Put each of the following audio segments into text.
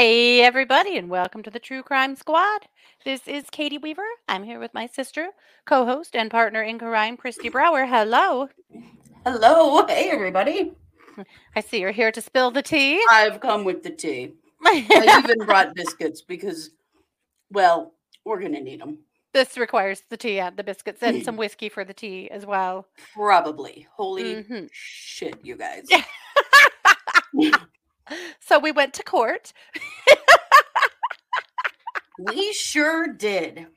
Hey, everybody, and welcome to the True Crime Squad. This is Katie Weaver. I'm here with my sister, co host, and partner in crime, Christy Brower. Hello. Hello. Hey, everybody. I see you're here to spill the tea. I've come with the tea. I even brought biscuits because, well, we're going to need them. this requires the tea and the biscuits and some whiskey for the tea as well. Probably. Holy Mhm. shit, you guys. So we went to court, we sure did.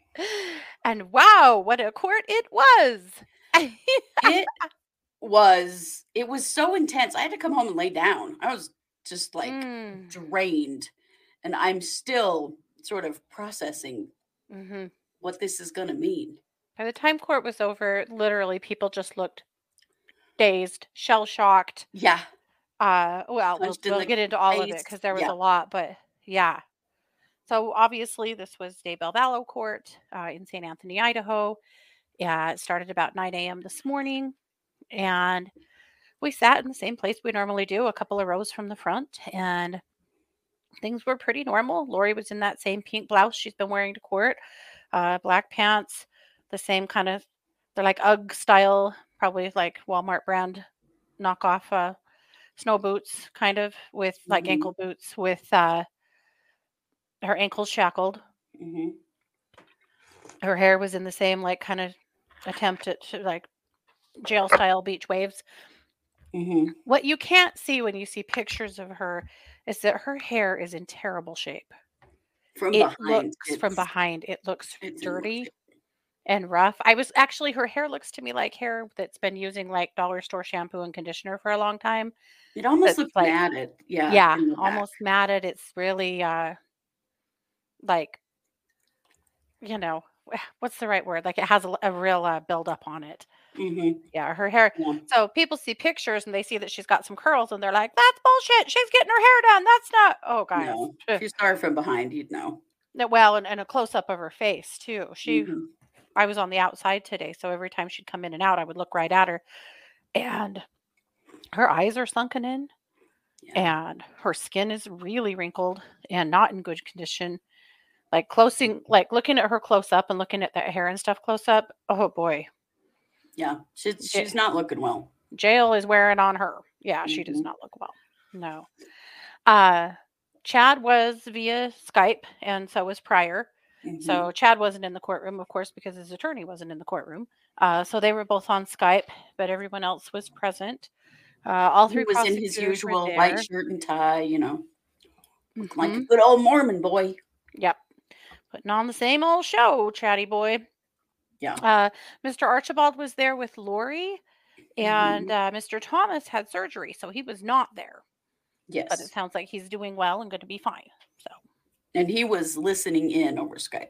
and wow, what a court it was. It was, it was so intense. I had to come home and lay down. I was just like Mm, drained. And I'm still sort of processing mhm. what this is going to mean. By the time court was over, literally people just looked dazed, shell shocked. Yeah. Uh, well, we'll, we'll get into all of it because there was yeah. a lot, but yeah. So obviously, this was Daybell Vallow Court uh, in St. Anthony, Idaho. Yeah, it started about 9 a.m. this morning, and we sat in the same place we normally do, a couple of rows from the front, and things were pretty normal. Lori was in that same pink blouse she's been wearing to court, uh, black pants, the same kind of, they're like UGG style, probably like Walmart brand knockoff uh, snow boots, kind of with like Mhm. ankle boots with uh, her ankles shackled. hmm Her hair was in the same like kind of attempt at like jail style beach waves. hmm What you can't see when you see pictures of her is that her hair is in terrible shape. From It behind. looks from behind, it looks it's in rough dirty and rough. I was actually her hair looks to me like hair that's been using like dollar store shampoo and conditioner for a long time. It almost looks like- matted. Yeah. Yeah, almost matted. It's really uh like you know, what's the right word? Like it has a, a real uh, build up on it. Mhm. Yeah, her hair. Yeah. So people see pictures and they see that she's got some curls and they're like, "That's bullshit. She's getting her hair done. That's not." Oh, guys. No. If you saw her from behind, you'd know. Well, and, and a close up of her face too. She, Mhm. I was on the outside today, so every time she'd come in and out, I would look right at her, and her eyes are sunken in, Yeah. and her skin is really wrinkled and not in good condition. Like closing, like looking at her close up and looking at that hair and stuff close up. Oh boy, Yeah. She's she's not looking well. jail is wearing on her. Yeah, she does Mhm. not look well. No. Uh Chad was via Skype and so was Prior. Mhm. So Chad wasn't in the courtroom, of course, because his attorney wasn't in the courtroom Uh, so they were both on Skype, but everyone else was present. Uh, all he three was in his usual white shirt and tie, you know, like a Mhm. good old Mormon boy. Yep. Putting on the same old show, chatty boy. Yeah. Uh, Mr. Archibald was there with Lori, and Mhm. uh, Mr. Thomas had surgery, so he was not there. Yes. But it sounds like he's doing well and going to be fine. So And he was listening in over Skype.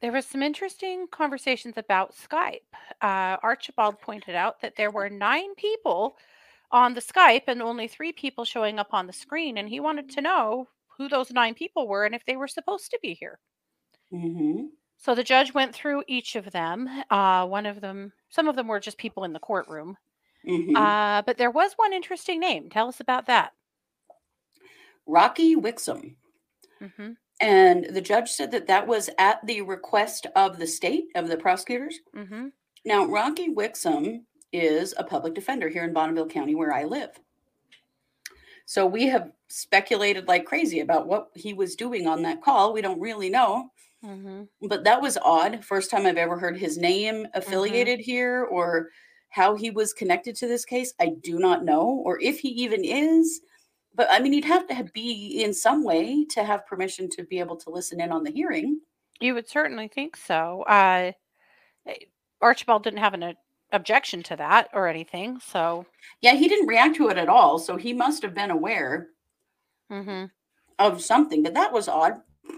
there was some interesting conversations about Skype. Uh, Archibald pointed out that there were nine people on the Skype and only three people showing up on the screen, and he wanted to know who those nine people were and if they were supposed to be here. Hmm So the judge went through each of them. Uh, one of them, some of them were just people in the courtroom. hmm Uh, but there was one interesting name. Tell us about that. Rocky Wixom. hmm And the judge said that that was at the request of the state, of the prosecutors. hmm Now, Rocky Wixom is a public defender here in Bonneville County where I live. So we have speculated like crazy about what he was doing on that call. We don't really know, hmm but that was odd. First time I've ever heard his name affiliated here or how he was connected to this case. I do not know, or if he even is. But I mean, he'd have to be in some way to have permission to be able to listen in on the hearing. You would certainly think so. Uh, eh, Archibald didn't have an uh, objection to that or anything. So Yeah, he didn't react to it at all. So he must have been aware mm-hmm. of something, but that was odd,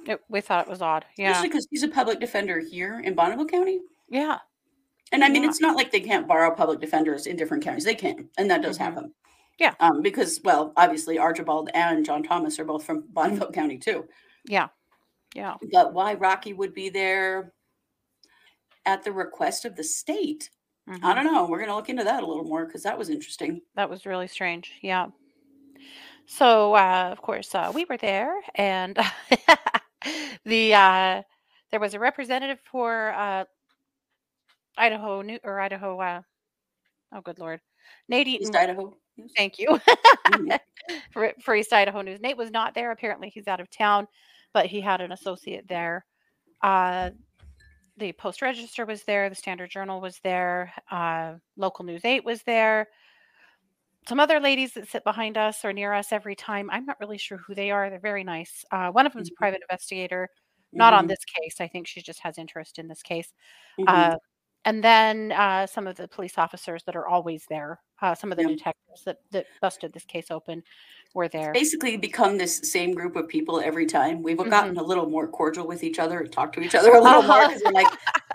it, we thought it was odd. Yeah. especially because he's a public defender here in Bonneville County. Yeah. And I mean, Yeah. it's not like they can't borrow public defenders in different counties. They can, and that does Mhm. happen. Yeah. Um, because well, obviously Archibald and John Thomas are both from Bonneville County too. Yeah. Yeah. But why Rocky would be there at the request of the state, I Mhm. don't know. We're gonna look into that a little more because that was interesting. That was really strange. Yeah. So, uh, of course, uh, we were there, and the uh, there was a representative for uh, Idaho New or Idaho. Uh, oh, good lord, Nate Eaton. East Idaho. Thank you Mhm. for, for East Idaho News. Nate was not there. Apparently, he's out of town, but he had an associate there. Uh, the Post Register was there. The Standard Journal was there. Uh, Local News 8 was there. Some other ladies that sit behind us or near us every time. I'm not really sure who they are. They're very nice. Uh, one of them's a Mhm. private investigator, not on Mhm. this case. I think she just has interest in this case. Mhm. Uh, and then uh, some of the police officers that are always there. Uh, some of the Yeah. detectives that, that busted this case open were there. basically become this same group of people every time. We've Mhm. gotten a little more cordial with each other and talked to each other a little more Uh-huh. because we're like,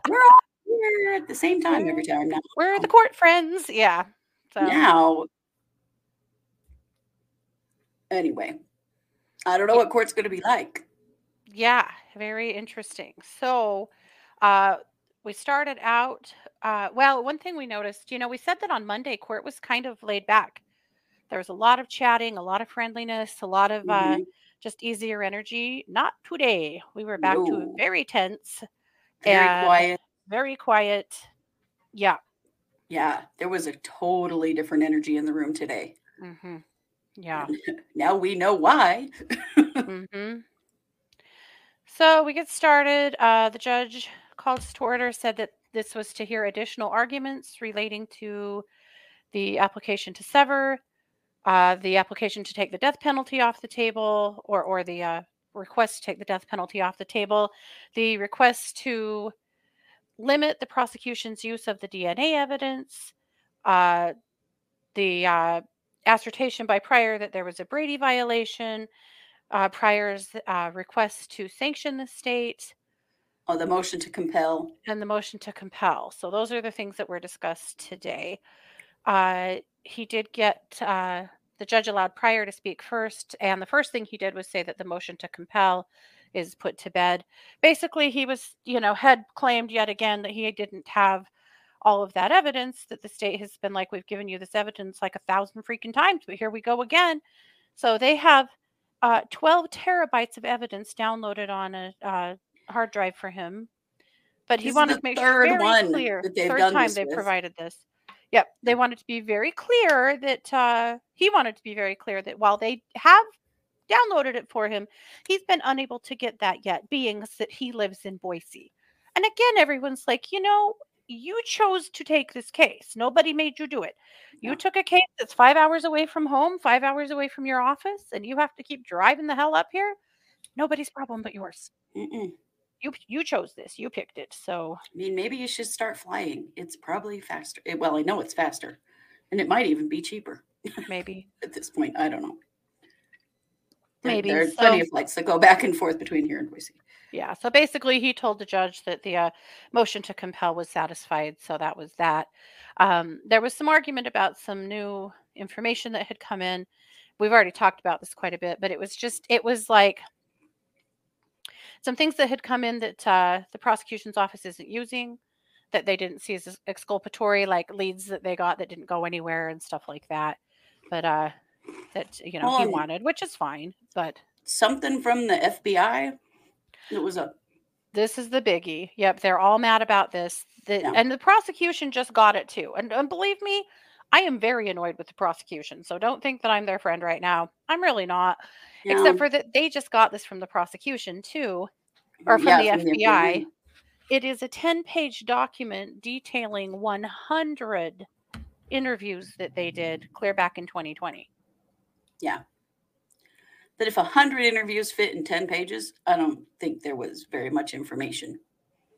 we're all here at the same time every time now. We're the court friends. Yeah. So Now, anyway, I don't know what court's going to be like. yeah, very interesting. So uh, we started out. Uh, well, one thing we noticed, you know, we said that on Monday court was kind of laid back. There was a lot of chatting, a lot of friendliness, a lot of uh, Mhm. just easier energy. Not today. We were back to very tense, Very and- quiet. very quiet. Yeah. Yeah, there was a totally different energy in the room today. hmm Yeah. Now we know why. hmm So we get started. Uh, the judge called us to order, said that this was to hear additional arguments relating to the application to sever, uh, the application to take the death penalty off the table, or or the uh, request to take the death penalty off the table, the request to limit the prosecution's use of the DNA evidence, uh, the uh, assertion by Prior that there was a Brady violation, uh, Prior's uh, request to sanction the state, Oh, the motion to compel. and the motion to compel. So those are the things that were discussed today. Uh, he did get uh, the judge allowed Prior to speak first, and the first thing he did was say that the motion to compel is put to bed. Basically, he was, you know, had claimed yet again that he didn't have all of that evidence that the state has been like, we've given you this evidence like a thousand freaking times, but here we go again. So they have uh, 12 terabytes of evidence downloaded on a uh, hard drive for him. But he This wanted to make third very one clear. third time they provided this. Yep, they wanted to be very clear that uh, he wanted to be very clear that while they have downloaded it for him, he's been unable to get that yet, being that he lives in Boise. And again, everyone's like, you know, you chose to take this case. Nobody made you do it. You Yeah. took a case that's five hours away from home, five hours away from your office, and you have to keep driving the hell up here. Nobody's problem but yours. Mm-mm. You you chose this. You picked it. So I mean, maybe you should start flying. It's probably faster. Well, I know it's faster, and it might even be cheaper maybe at this point. I don't know. Maybe, there are plenty of flights that go back and forth between here and Boise. Yeah. So basically, he told the judge that the uh, motion to compel was satisfied. So that was that. Um, there was some argument about some new information that had come in. We've already talked about this quite a bit, but it was just, it was like some things that had come in that uh, the prosecution's office isn't using, that they didn't see as exculpatory, like leads that they got that didn't go anywhere and stuff like that. But uh, that, you know, he wanted, which is fine. But Something from the FBI. It was a This is the biggie. Yep, they're all mad about this. The, Yeah. And the prosecution just got it too. And, and believe me, I am very annoyed with the prosecution. So don't think that I'm their friend right now. I'm really not. you Except for that they just got this from the prosecution too. or from yeah, the FBI. It is a 10 page document detailing 100 interviews that they did clear back in 2020. That if a hundred interviews fit in ten pages, I don't think there was very much information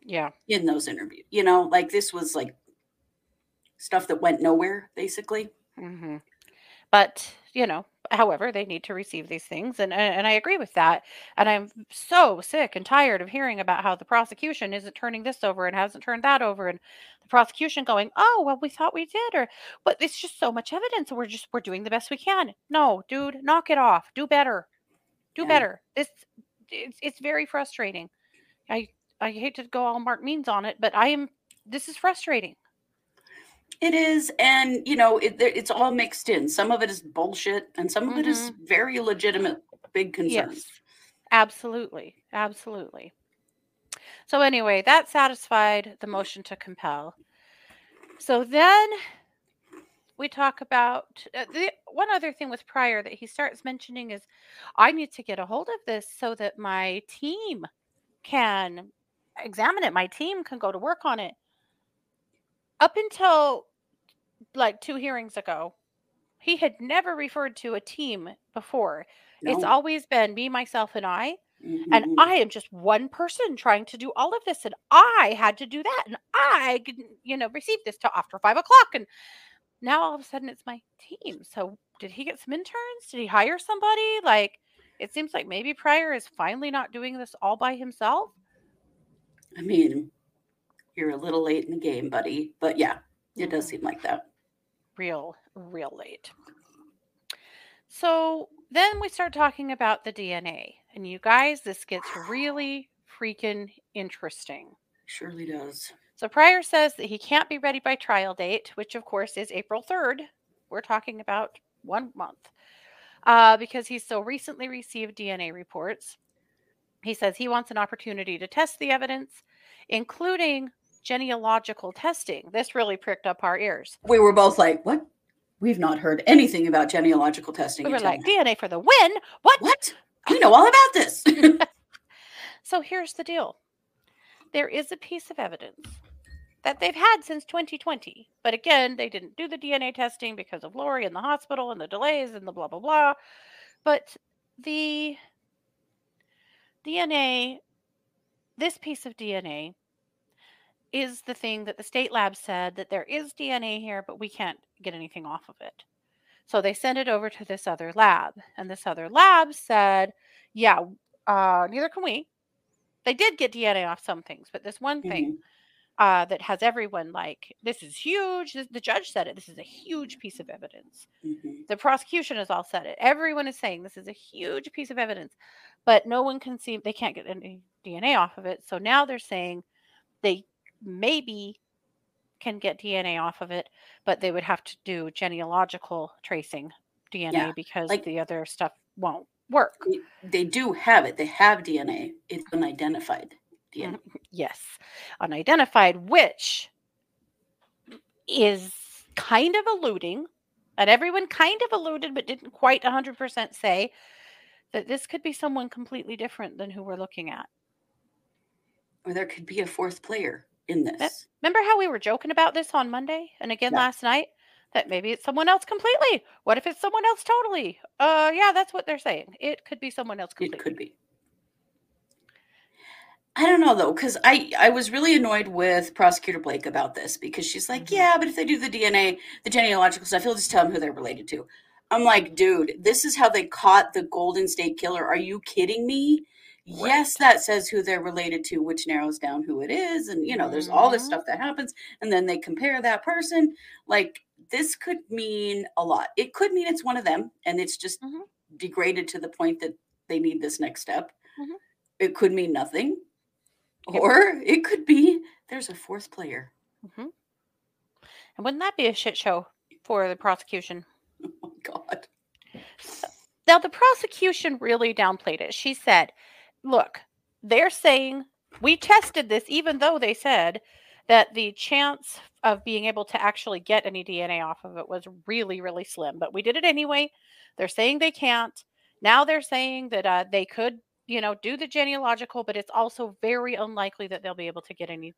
Yeah. in those interviews. You know, like this was like stuff that went nowhere, basically. hmm But you know, however, they need to receive these things, and and I agree with that. And I'm so sick and tired of hearing about how the prosecution isn't turning this over and hasn't turned that over, and prosecution going, "Oh, well, we thought we did," or but it's just so much evidence, we're just we're doing the best we can. No, dude, knock it off. Do better. Do Yeah. better. This it's it's very frustrating. I I hate to go all Mark Means on it, but I am. This is frustrating. It is, and you know, it, it's all mixed in. Some of it is bullshit, and some of it is mm-hmm. very legitimate, big concerns. Yes, absolutely, absolutely. So anyway, that satisfied the motion to compel. So then we talk about uh, the one other thing with Prior that he starts mentioning is I need to get a hold of this so that my team can examine it. My team can go to work on it. Up until like two hearings ago, he had never referred to a team before. It's always been me, myself, and I. And Mhm. I am just one person trying to do all of this. And I had to do that. And I, you know, received this till after five o'clock. And now all of a sudden it's my team. So did he get some interns? Did he hire somebody? Like, it seems like maybe Prior is finally not doing this all by himself. I mean, you're a little late in the game, buddy. But yeah, it does Mhm. seem like that. real, real late. So then we start talking about the DNA. And you guys, this gets really freaking interesting. Surely does. So Prior says that he can't be ready by trial date, which of course is April 3rd. We're talking about one month uh, because he's so recently received DNA reports. He says he wants an opportunity to test the evidence, including genealogical testing. This really pricked up our ears. We were both like, "What? We've not heard anything about genealogical testing." We were like, now." DNA for the win? What? "What? We know all about this." So here's the deal there is a piece of evidence that they've had since 2020. But again, they didn't do the DNA testing because of Lori and the hospital and the delays and the blah, blah, blah. But the DNA, this piece of DNA, is the thing that the state lab said that there is DNA here, but we can't get anything off of it. So they sent it over to this other lab, and this other lab said, "Yeah, uh, neither can we." They did get DNA off some things, but this one thing uh, that has everyone like, "This is huge." this- The judge said it. This is a huge piece of evidence. Mhm. The prosecution has all said it. Everyone is saying this is a huge piece of evidence, but no one can see. They can't get any DNA off of it. So now they're saying they maybe can get DNA off of it, but they would have to do genealogical tracing DNA Yeah, because like- the other stuff won't work. They- do have it. They have DNA. It's uh-huh. unidentified DNA. Mm-hmm, yes, unidentified, which is kind of alluding, and everyone kind of alluded, but didn't quite 100% say that this could be someone completely different than who we're looking at. Or there could be a fourth player in this. Remember how we were joking about this on Monday and again Yeah. last night? That maybe it's someone else completely. What if it's someone else totally? Uh, yeah, that's what they're saying. It could be someone else completely. It could be. I don't know though, because I I was really annoyed with prosecutor Blake about this because she's like, Mhm. yeah, but if they do the DNA, the genealogical stuff, he'll just tell them who they're related to. I'm like, dude, this is how they caught the Golden State Killer. Are you kidding me? Yes, that says who they're related to, which narrows down who it is, and you know, there's all this Mhm. stuff that happens, and then they compare that person. Like, this could mean a lot. It could mean it's one of them, and it's just Mhm. degraded to the point that they need this next step. Mhm. It could mean nothing. Yep. Or it could be there's a fourth player. And wouldn't that be a shit show for the prosecution? Oh my god. Now, the prosecution really downplayed it. She said, look, they're saying we tested this, even though they said that the chance of being able to actually get any DNA off of it was really, really slim. But we did it anyway. They're saying they can't. Now they're saying that uh, they could, you know, do the genealogical, but it's also very unlikely that they'll be able to get any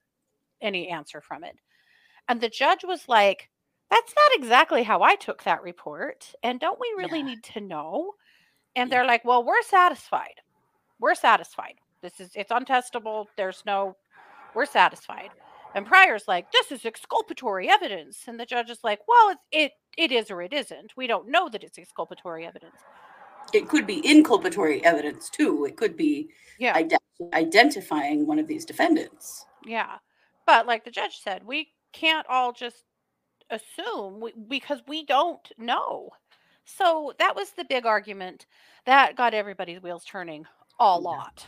any answer from it. And the judge was like, that's not exactly how I took that report. And don't we really Yeah. need to know? And Yeah. they're like, well, we're satisfied. We're satisfied. This is, it's untestable. There's no, we're satisfied. And Prior's like, this is exculpatory evidence. And the judge is like, well, it, it, it is or it isn't. We don't know that it's exculpatory evidence. It could be inculpatory evidence too. It could be Yeah. ide- identifying one of these defendants. Yeah. But like the judge said, we can't all just assume we, because we don't know. So that was the big argument that got everybody's wheels turning a lot.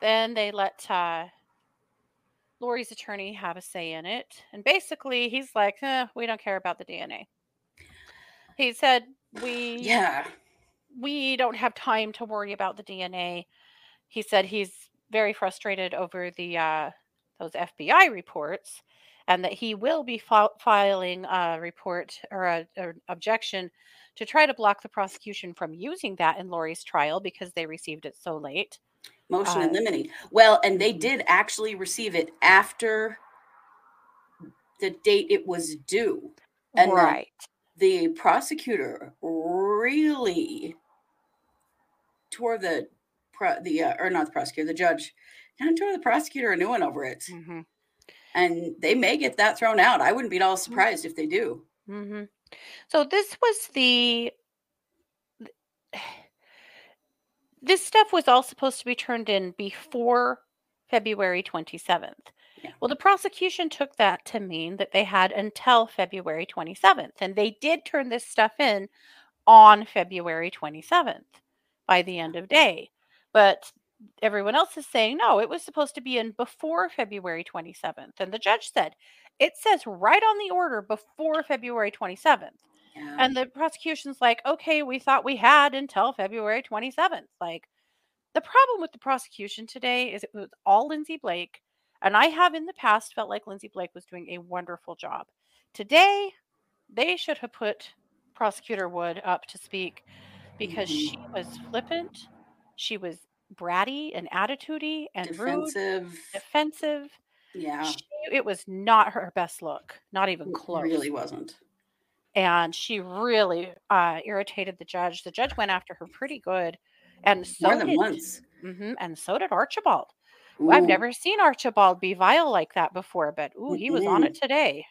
Then they let uh, Lori's attorney have a say in it, and basically he's like, eh, "We don't care about the DNA." He said, "We Yeah. we don't have time to worry about the DNA." He said he's very frustrated over the uh, those FBI reports, and that he will be fil- filing a report or an objection to try to block the prosecution from using that in Lori's trial because they received it so late. Motion Uh, in limine. Well, and they mhm. did actually receive it after the date it was due. And the- right. The prosecutor really tore the pro, the uh, or not the prosecutor, the judge kind of tore the prosecutor a new one over it. hmm And they may get that thrown out. I wouldn't be at all Mm-hmm. surprised if they do. hmm So this was the. This stuff was all supposed to be turned in before February 27th. Yeah. Well, the prosecution took that to mean that they had until February 27th, and they did turn this stuff in on February 27th by the end of day. But everyone else is saying no, it was supposed to be in before February 27th. And the judge said, it says right on the order before February 27th. Yeah. And the prosecution's like, okay, we thought we had until February 27th. Like, the problem with the prosecution today is it was all Lindsey Blake. And I have in the past felt like Lindsey Blake was doing a wonderful job. Today, they should have put Prosecutor Wood up to speak because Mhm. she was flippant, she was bratty and attitudey and rude, Defensive. Yeah. She, it was not her best look, not even It close really wasn't. and she really uh, irritated the judge. The judge went after her pretty good, and so More than did, once. hmm and so did Archibald. Ooh, I've never seen Archibald be vile like that before, but ooh, he was on it today.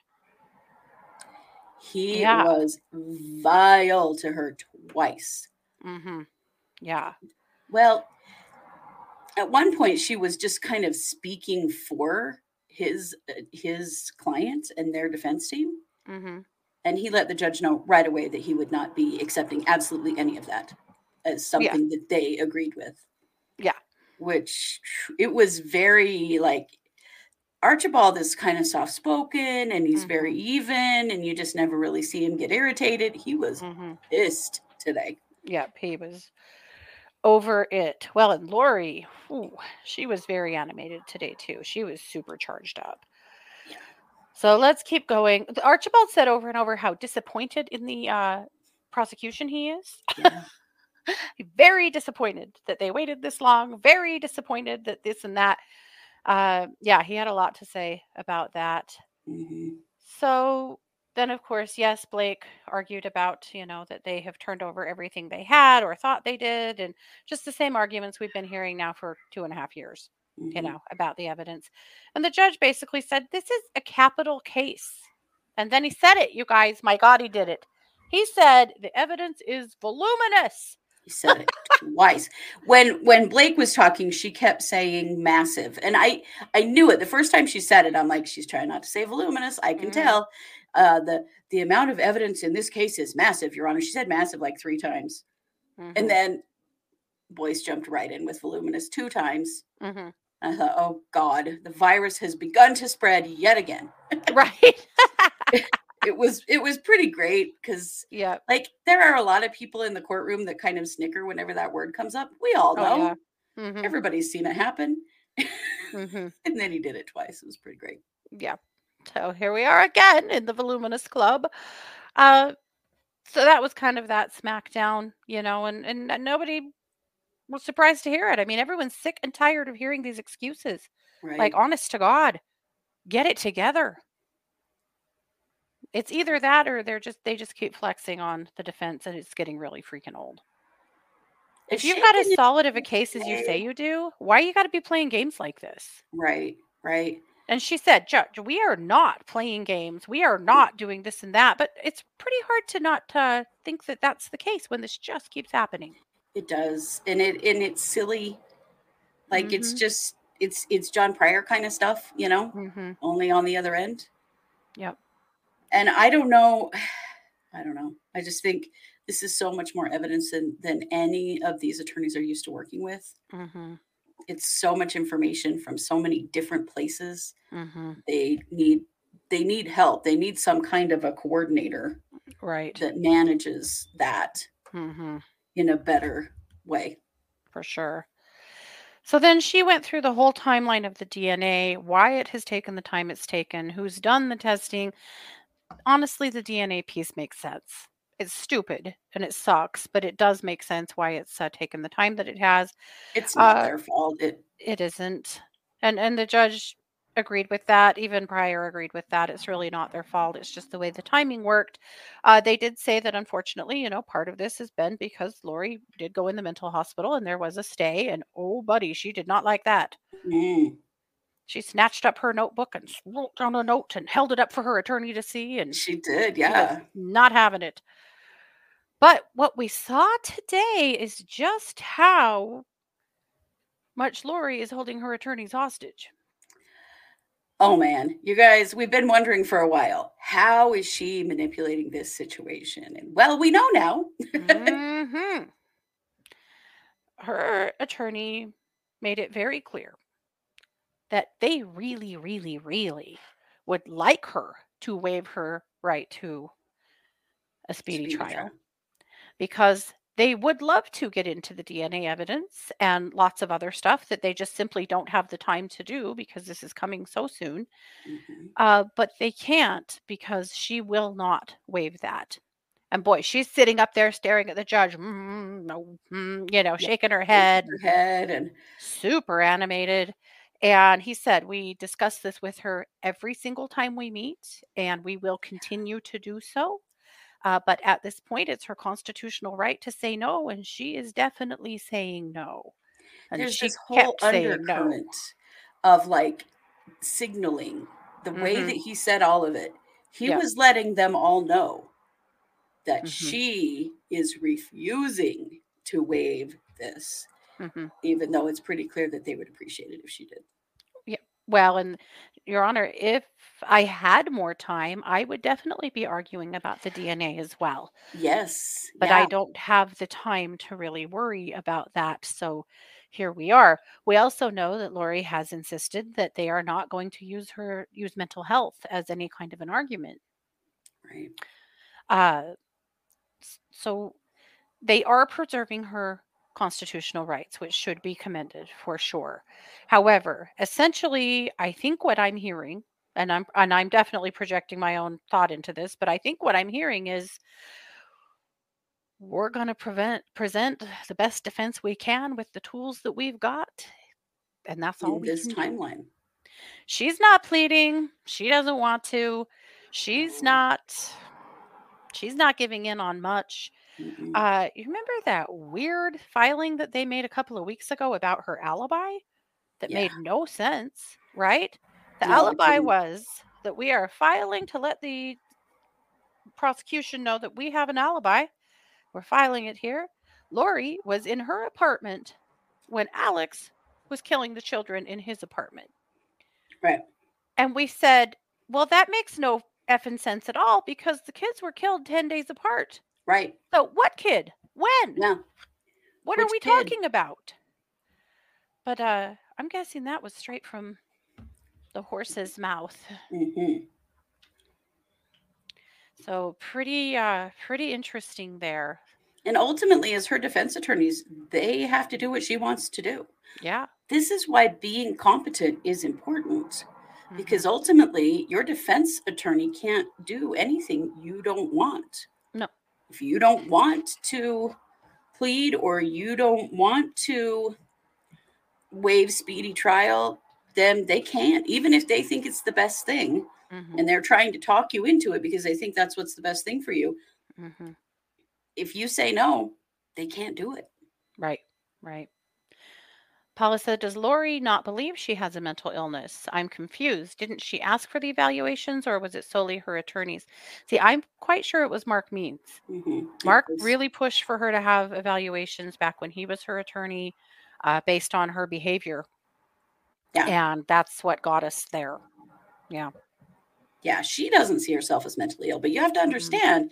He Yeah. was vile to her twice. Mm-hmm. Yeah. Well, at one point she was just kind of speaking for his uh, his client and their defense team, hmm and he let the judge know right away that he would not be accepting absolutely any of that as something that they agreed with. Yeah. Which it was very like Archibald is kind of soft spoken and he's very even and you just never really see him get irritated. He was hmm pissed today. Yeah, he was over it. Well, and Lori, she was very animated today too. She was super charged up. Yeah. So let's keep going. Archibald said over and over how disappointed in the uh, prosecution he is. Yeah. very disappointed that they waited this long. Very disappointed that this and that. Uh, yeah, he had a lot to say about that. Mhm. So then, of course, yes, Blake argued about, you know, that they have turned over everything they had or thought they did, and just the same arguments we've been hearing now for two and a half years, you Mhm. know, about the evidence. And the judge basically said, This is a capital case. And then he said it, you guys. My God, he did it. He said, The evidence is voluminous. He said it twice. When when Blake was talking, she kept saying massive. And I I knew it. The first time she said it, I'm like, she's trying not to say voluminous. I can Mhm. tell. Uh the the amount of evidence in this case is massive, Your Honor. She said massive like three times. Mhm, And then Boyce jumped right in with voluminous two times. mhm. I thought, oh God, the virus has begun to spread yet again. right. It was it was pretty great because yeah. like there are a lot of people in the courtroom that kind of snicker whenever that word comes up. We all know. Oh, yeah. Mhm, Everybody's seen it happen. mhm. and then he did it twice. It was pretty great. Yeah. So here we are again in the voluminous club. Uh, so that was kind of that smackdown, you know, and and nobody was surprised to hear it. I mean, everyone's sick and tired of hearing these excuses. Right. Like, honest to God, get it together. It's either that or they're just they just keep flexing on the defense, and it's getting really freaking old. If It's you've got as solid of a case as you say you do, why you got to be playing games like this? Right. Right. And she said, Judge, we are not playing games. We are not doing this and that. But it's pretty hard to not uh, think that that's the case when this just keeps happening. It does. And it and it's silly. Like it's Mhm. just it's it's John Prior kind of stuff, you know, hmm only on the other end. Yep. And I don't know. I don't know. I just think this is so much more evidence than than any of these attorneys are used to working with. Mm-hmm. It's so much information from so many different places. Mm-hmm. They need they need help. They need some kind of a coordinator Right. that manages that Mm-hmm. in a better way. For sure. So then she went through the whole timeline of the DNA, why it has taken the time it's taken, who's done the testing. Honestly, the DNA piece makes sense. It's stupid and it sucks, but it does make sense why it's uh, taken the time that it has. It's not Uh, their fault. It It isn't. And and the judge agreed with that. Even Prior agreed with that. It's really not their fault. It's just the way the timing worked. Uh, they did say that unfortunately, you know, part of this has been because Lori did go in the mental hospital and there was a stay. And oh, buddy, she did not like that. mm, She snatched up her notebook and wrote down a note and held it up for her attorney to see. And she did, she yeah. not having it. But what we saw today is just how much Lori is holding her attorneys hostage. Oh man, you guys, we've been wondering for a while. How is she manipulating this situation? And well, we know now. hmm Her attorney made it very clear that they really, really, really would like her to waive her right to a speedy, Speedy trial trial. Because they would love to get into the DNA evidence and lots of other stuff that they just simply don't have the time to do because this is coming so soon. Mhm. Uh, but they can't because she will not waive that. And boy, she's sitting up there staring at the judge, mm, no, mm, you know, Yeah, shaking her head, her head and super animated. And he said, We discuss this with her every single time we meet, and we will continue to do so. Uh, but at this point, it's her constitutional right to say no, and she is definitely saying no. And there's this whole saying no. of like signaling the way Mhm. that he said all of it. He Yeah. was letting them all know that Mhm. she is refusing to waive this, hmm even though it's pretty clear that they would appreciate it if she did. Yeah. Well, and Your Honor, if I had more time, I would definitely be arguing about the DNA as well. Yes. But yeah. I don't have the time to really worry about that. So here we are. We also know that Lori has insisted that they are not going to use her use mental health as any kind of an argument. Right. Uh, so they are preserving her constitutional rights, which should be commended for sure. However, essentially, I think what I'm hearing, and I'm and I'm definitely projecting my own thought into this, but I think what I'm hearing is we're going to prevent present the best defense we can with the tools that we've got, and that's all In this do. timeline. She's not pleading. She doesn't want to. She's not. She's not giving in on much. Mm-mm. Uh, you remember that weird filing that they made a couple of weeks ago about her alibi that Yeah. made no sense, right? The No, alibi was that we are filing to let the prosecution know that we have an alibi. We're filing it here. Lori was in her apartment when Alex was killing the children in his apartment. Right. And we said, well, that makes no effing sense at all because the kids were killed 10 days apart. Right. So, what kid? When? Yeah. What are we kid? talking about? But uh I'm guessing that was straight from the horse's mouth. hmm So pretty uh pretty interesting there. And ultimately, as her defense attorneys, they have to do what she wants to do. Yeah. This is why being competent is important mhm, because ultimately, your defense attorney can't do anything you don't want. If you don't want to plead or you don't want to waive speedy trial, then they can't, even if they think it's the best thing mhm, and they're trying to talk you into it because they think that's what's the best thing for you. mhm. If you say no, they can't do it. Right. Right. Paula said, Does Lori not believe she has a mental illness? I'm confused. Didn't she ask for the evaluations or was it solely her attorneys? See, I'm quite sure it was Mark Means. Mhm. Mark really pushed for her to have evaluations back when he was her attorney uh, based on her behavior. Yeah. And that's what got us there. Yeah. yeah, she doesn't see herself as mentally ill, but you have to understand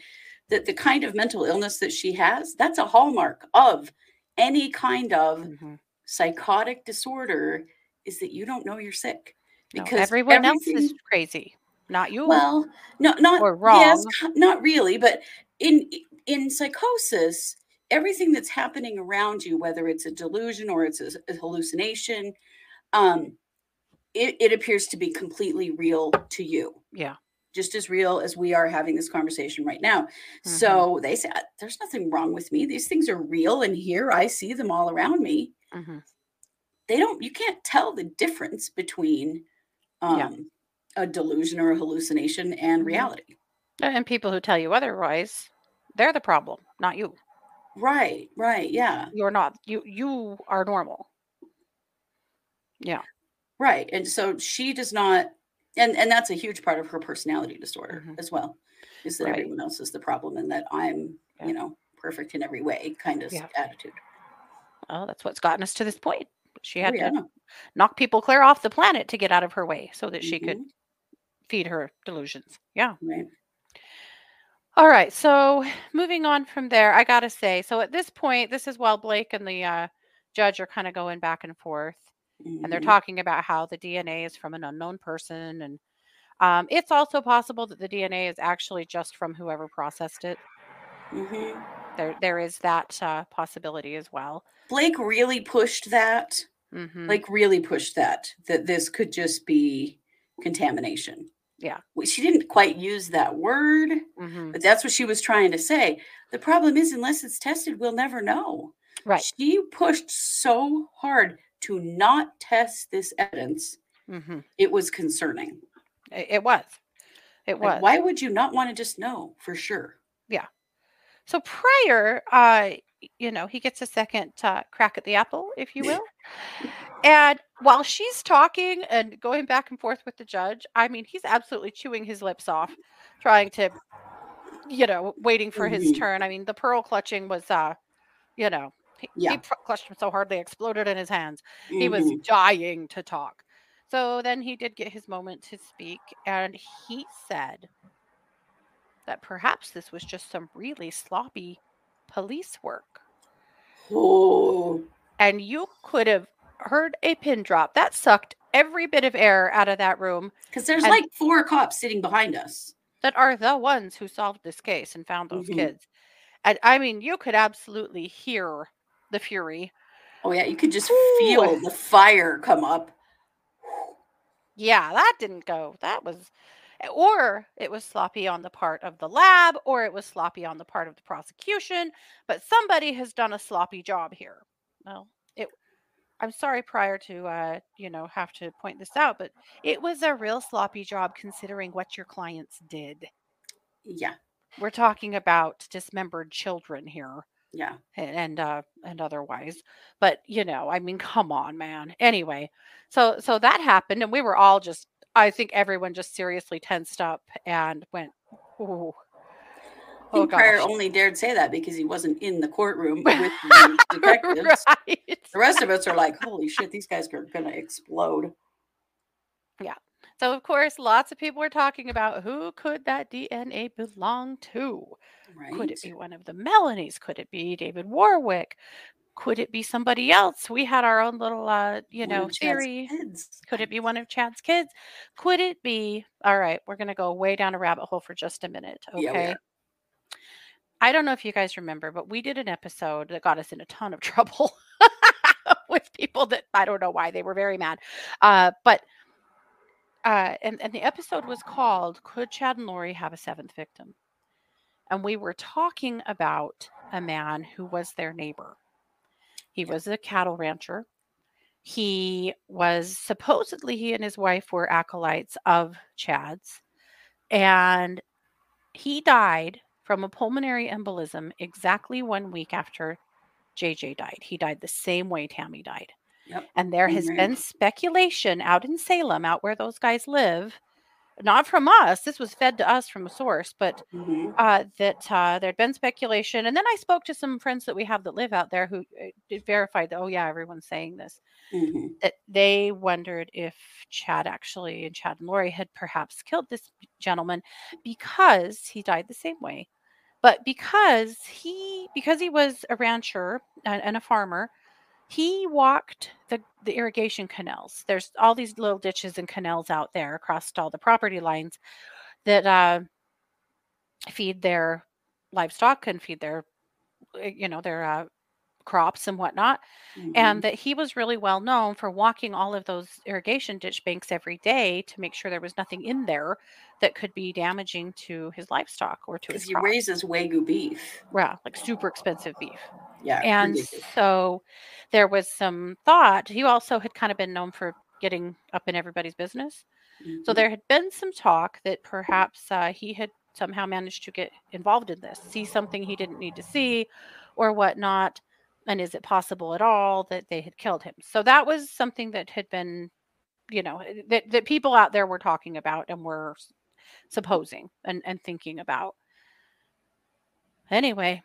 that the kind of mental illness that she has, that's a hallmark of any kind of Mhm. Psychotic disorder is that you don't know you're sick. No, Because everyone else is crazy, not you. well, no, not Or wrong. ki- not really, but in in psychosis, everything that's happening around you, whether it's a delusion or it's a, a hallucination, um, it, it appears to be completely real to you, yeah. just as real as we are having this conversation right now. Mm-hmm. So they say, "Uh, "There's nothing wrong with me. These things are real, and here I see them all around me." Mhm. They don't. You can't tell the difference between um, Yeah. a delusion or a hallucination and Mhm. reality. And people who tell you otherwise, they're the problem, not you. Right, right, yeah, You're not. You you are normal. Yeah. right. And so she does not, and and that's a huge part of her personality disorder Mhm. as well, is that Right. everyone else is the problem and that I'm, Yeah. you know, perfect in every way kind of Yeah. attitude. Well, that's what's gotten us to this point. She Oh, had yeah. to knock people clear off the planet to get out of her way so that she could Mhm, feed her delusions. Yeah. Right. All right. So moving on from there, I got to say, so at this point, this is while Blake and the uh, judge are kind of going back and forth, and they're mhm, talking about how the DNA is from an unknown person. And um, it's also possible that the DNA is actually just from whoever processed it. mhm. There, there is that uh, possibility as well. Blake really pushed that, hmm like really pushed that, that this could just be contamination. Yeah. She didn't quite use that word, hmm but that's what she was trying to say. The problem is, unless it's tested, we'll never know. Right. She pushed so hard to not test this evidence. hmm It was concerning. It, it was. It Like, was. why would you not want to just know for sure? So Prior, uh, you know, he gets a second uh, crack at the apple, if you will. and while she's talking and going back and forth with the judge, I mean, he's absolutely chewing his lips off, trying to, you know, waiting for his Mhm. turn. I mean, the pearl clutching was, uh, you know, he, Yeah. he clutched him so hard they exploded in his hands. He was Mhm. dying to talk. So then he did get his moment to speak, and he said that perhaps this was just some really sloppy police work. Oh, And you could have heard a pin drop. That sucked every bit of air out of that room because there's And- like four cops sitting behind us. that are the ones who solved this case and found those Mhm. kids. And I mean, you could absolutely hear the fury. Oh yeah, you could just Ooh. feel the fire come up. Yeah, that didn't go. That was, or it was sloppy on the part of the lab, or it was sloppy on the part of the prosecution. But somebody has done a sloppy job here. Well, it. I'm sorry, prior to uh, you know, have to point this out, but it was a real sloppy job considering what your clients did. Yeah, We're talking about dismembered children here yeah. and and, uh and otherwise but you know i mean come on man anyway so so that happened and we were all just i think everyone just seriously tensed up and went ooh I oh think oh Prior gosh only dared say that because he wasn't in the courtroom with the detectives. right The rest of us are like, holy shit, these guys are gonna explode. Yeah. So of course lots of people were talking about who could that dna belong to Right. could it be one of the melanies could it be david warwick could it be somebody else we had our own little uh you One know theory kids. Could it be one of Chad's kids? Could it be? All right, we're going to go way down a rabbit hole for just a minute. Okay. Yeah. I don't know if you guys remember, but we did an episode that got us in a ton of trouble with people that I don't know why they were very mad. Uh, but, uh, and, and the episode was called Could Chad and Lori Have a Seventh Victim? And we were talking about a man who was their neighbor. He was a cattle rancher he was supposedly he and his wife were acolytes of Chad's, and he died from a pulmonary embolism exactly one week after JJ died. He died the same way Tammy died. Yep. And there has Right. been speculation out in Salem, out where those guys live, not from us. This was fed to us from a source, but Mhm. uh, that uh, there'd been speculation. And then I spoke to some friends that we have that live out there who uh, verified that, oh, yeah, everyone's saying this, Mhm. that they wondered if Chad actually and Chad and Lori had perhaps killed this gentleman because he died the same way. But because he because he was a rancher and, and a farmer, he walked the, the irrigation canals. There's all these little ditches and canals out there across all the property lines that uh, feed their livestock and feed their, uh, you know, their uh, crops and whatnot. Mhm. And that he was really well known for walking all of those irrigation ditch banks every day to make sure there was nothing in there that could be damaging to his livestock or to his because he crops. raises wagyu beef. yeah, like super expensive beef. Yeah, And ridiculous. so there was some thought. He also had kind of been known for getting up in everybody's business. So Mhm. there had been some talk that perhaps uh, he had somehow managed to get involved in this, see something he didn't need to see or whatnot. And is it possible at all that they had killed him? So that was something that had been, you know, eh, that, that people out there were talking about and were supposing and, and thinking about. Anyway,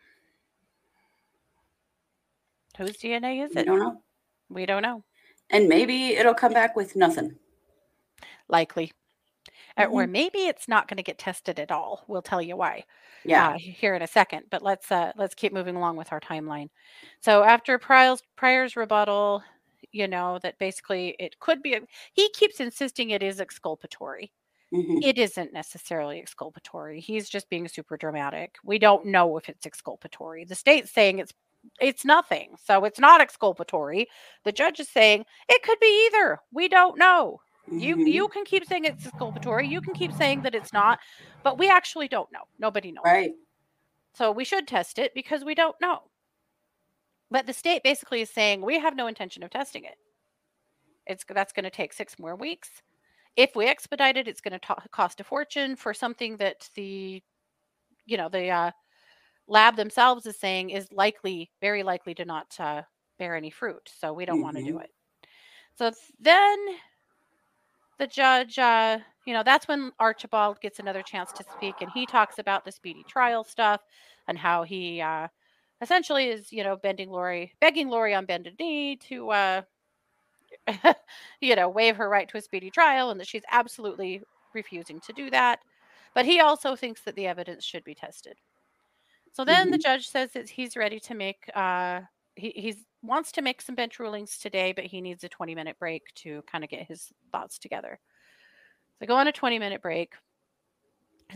whose DNA is it? We don't know. We don't know. And maybe it'll come back with nothing. Likely. Uh, Or Mhm. maybe it's not going to get tested at all. We'll tell you why. Yeah. uh, here in a second. But let's uh, let's keep moving along with our timeline. So after Prior's, Prior's rebuttal, you know that basically it could be. He keeps insisting it is exculpatory. Mhm. It isn't necessarily exculpatory. He's just being super dramatic. We don't know if it's exculpatory. The state's saying it's it's nothing, so it's not exculpatory. The judge is saying it could be either. We don't know. You Mhm. you can keep saying it's exculpatory. You can keep saying that it's not, but we actually don't know. Nobody knows. Right. So we should test it because we don't know. But the state basically is saying we have no intention of testing it. It's that's going to take six more weeks. If we expedite it, it's going to cost a fortune for something that the, you know, the uh, lab themselves is saying is likely, very likely to not uh, bear any fruit. So we don't want to do it. So then the judge, uh, you know, that's when Archibald gets another chance to speak, and he talks about the speedy trial stuff and how he uh, essentially is, you know, bending Lori, begging Lori on bended knee to, uh, you know, waive her right to a speedy trial, and that she's absolutely refusing to do that. But he also thinks that the evidence should be tested. So then the judge says that he's ready to make. Uh, he he's wants to make some bench rulings today, but he needs a 20 minute break to kind of get his thoughts together. So they go on a 20 minute break.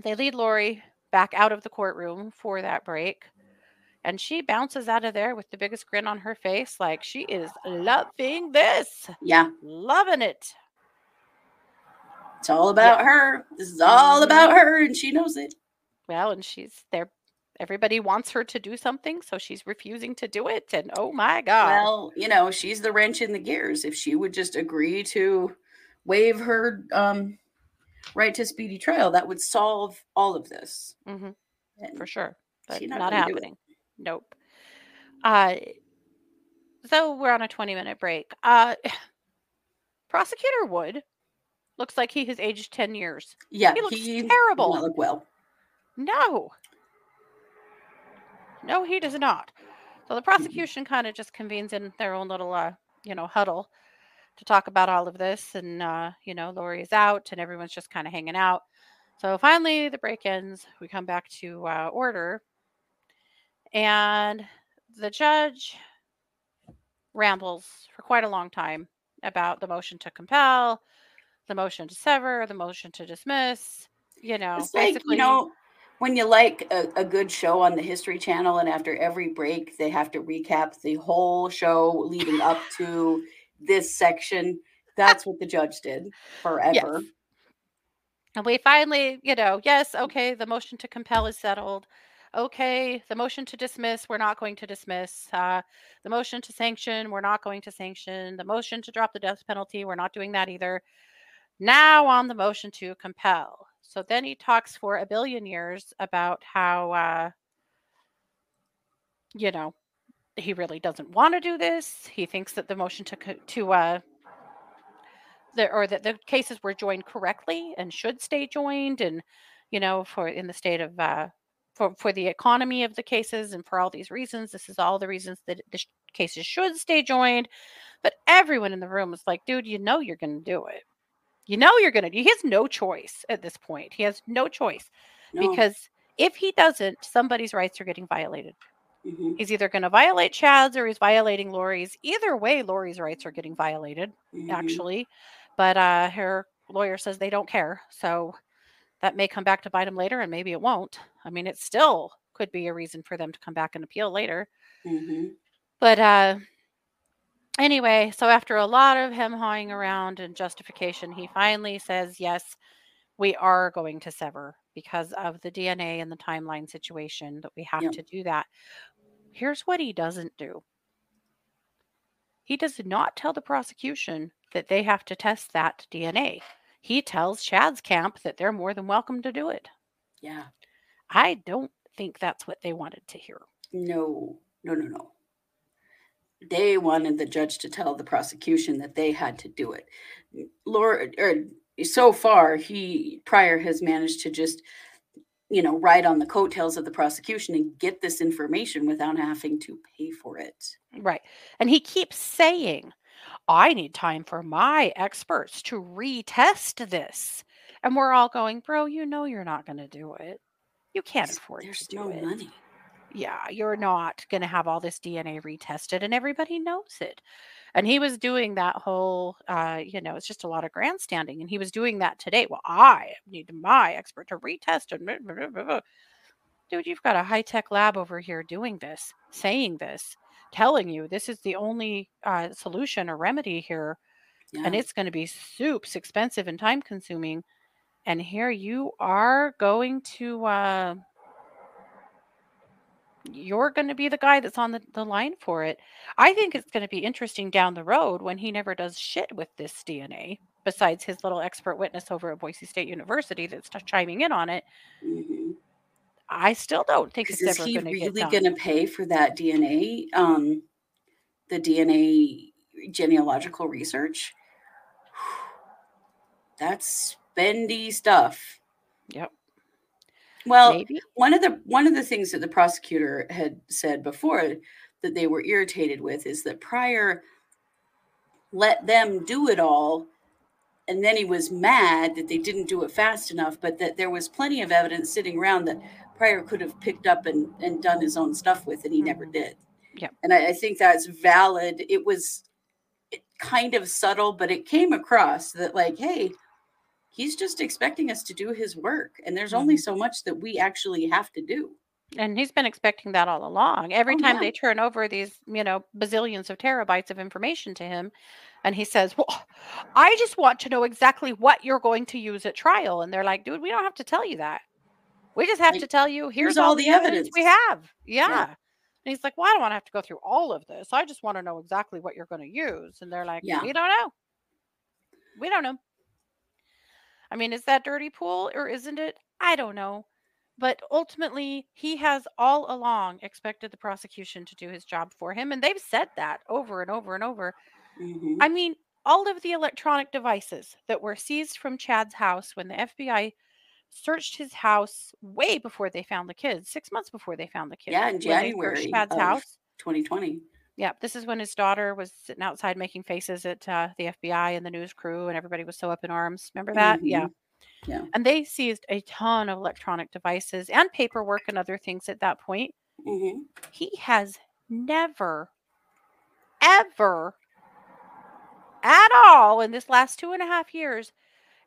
They lead Lori back out of the courtroom for that break. And she bounces out of there with the biggest grin on her face, like she is loving this, Yeah. loving it. It's all about her. This is all Mhm. about her, and she knows it. Well, and she's there. Everybody wants her to do something, so she's refusing to do it. And oh my God. Well, you know, she's the wrench in the gears. If she would just agree to waive her um, right to speedy trial, that would solve all of this. hmm for sure, but not, not gonna do it. happening. Nope. Uh, so we're on a 20 minute break. Uh, prosecutor Wood looks like he has aged 10 years. Yeah, He looks does terrible. not look well. No. No, he does not. So the prosecution kind of just convenes in their own little, uh, you know, huddle to talk about all of this. And, uh, you know, Lori is out and everyone's just kind of hanging out. So finally, the break ends. We come back to uh, order. And the judge rambles for quite a long time about the motion to compel, the motion to sever, the motion to dismiss. You know, It's like, basically, you know, when you like a, a good show on the History Channel, and after every break, they have to recap the whole show leading up to this section. That's what the judge did forever. Yes. And we finally, you know, yes, okay, the motion to compel is settled. Okay, the motion to dismiss, we're not going to dismiss. Uh, the motion to sanction, we're not going to sanction. The motion to drop the death penalty, we're not doing that either. Now on the motion to compel. So then he talks for a billion years about how, uh, you know, he really doesn't want to do this. He thinks that the motion to to uh, the, or that the cases were joined correctly and should stay joined and you know for in the state of uh, for for the economy of the cases and for all these reasons. This is all the reasons that the sh- cases should stay joined. But everyone in the room was like dude you know you're going to do it you know you're going to he has no choice at this point he has no choice No. because if he doesn't somebody's rights are getting violated Mhm, he's either going to violate chad's or he's violating lori's either way lori's rights are getting violated mhm. actually. But uh, her lawyer says they don't care. So that may come back to bite them later, and maybe it won't. I mean, it still could be a reason for them to come back and appeal later. Mhm. But uh, anyway, so after a lot of him hawing around and justification, he finally says, yes, we are going to sever because of the DNA and the timeline situation that we have Yep. to do that. Here's what he doesn't do. He does not tell the prosecution that they have to test that DNA. He tells Chad's camp that they're more than welcome to do it. Yeah. I don't think that's what they wanted to hear. No, no, no, no. They wanted the judge to tell the prosecution that they had to do it. Laura, or so far, he prior has managed to just, you know, ride on the coattails of the prosecution and get this information without having to pay for it. Right. And he keeps saying, I need time for my experts to retest this. And we're all going, bro, you know you're not going to do it. You can't afford There's to do no it. money. Yeah, you're not going to have all this DNA retested, and everybody knows it. And he was doing that whole, uh, you know, it's just a lot of grandstanding. And he was doing that today. Well, I need my expert to retest blah, blah, blah, blah. Dude, you've got a high tech lab over here doing this, saying this, telling you this is the only uh, solution or remedy here. Yeah. And it's going to be soups expensive and time consuming. And here you are going to. Uh, you're going to be the guy that's on the, the line for it. I think it's going to be interesting down the road when he never does shit with this DNA, besides his little expert witness over at Boise State University that's chiming in on it. Mhm. I still don't think it's ever going to get really going to pay for that DNA, um, the DNA genealogical research? That's spendy stuff. Yep. Well, Maybe. one of the one of the things that the prosecutor had said before that they were irritated with is that Prior let them do it all and then he was mad that they didn't do it fast enough but that there was plenty of evidence sitting around that Prior could have picked up and, and done his own stuff with and he never Mhm. did Yep. and I, I think that's valid it was kind of subtle but it came across that like hey he's just expecting us to do his work and there's only Mhm. so much that we actually have to do And he's been expecting that all along. Every Oh, time yeah. they turn over these, you know, bazillions of terabytes of information to him, and he says, Well, I just want to know exactly what you're going to use at trial. And they're like, Dude, we don't have to tell you that. We just have Like, to tell you, here's, here's all, all the the evidence we evidence." have. Yeah. And he's like, Well, I don't want to have to go through all of this. I just want to know exactly what you're going to use. And they're like, Yeah. We don't know. We don't know. I mean, is that dirty pool or isn't it? I don't know. But ultimately, he has all along expected the prosecution to do his job for him. And they've said that over and over and over. Mhm. I mean, all of the electronic devices that were seized from Chad's house when the FBI searched his house way before they found the kids, six months before they found the kids. Yeah, in when they searched January Chad's of- house. 2020 Yeah, this is when his daughter was sitting outside making faces at uh, the FBI and the news crew, and everybody was so up in arms. Remember that? Yeah. Mhm. Yeah. And they seized a ton of electronic devices and paperwork and other things at that point. Mhm. He has never, ever, at all in this last two and a half years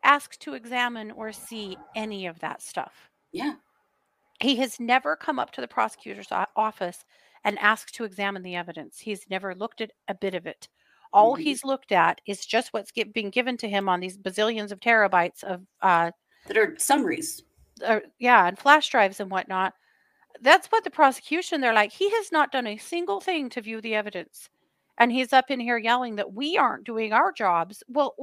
asked to examine or see any of that stuff. yeah He has never come up to the prosecutor's office and asked to examine the evidence. He's never looked at a bit of it. All Mhm. he's looked at is just what's get, being given to him on these bazillions of terabytes of, uh, that are summaries uh, yeah, and flash drives and whatnot. That's what the prosecution, they're like, he has not done a single thing to view the evidence. And he's up in here yelling that we aren't doing our jobs. Well,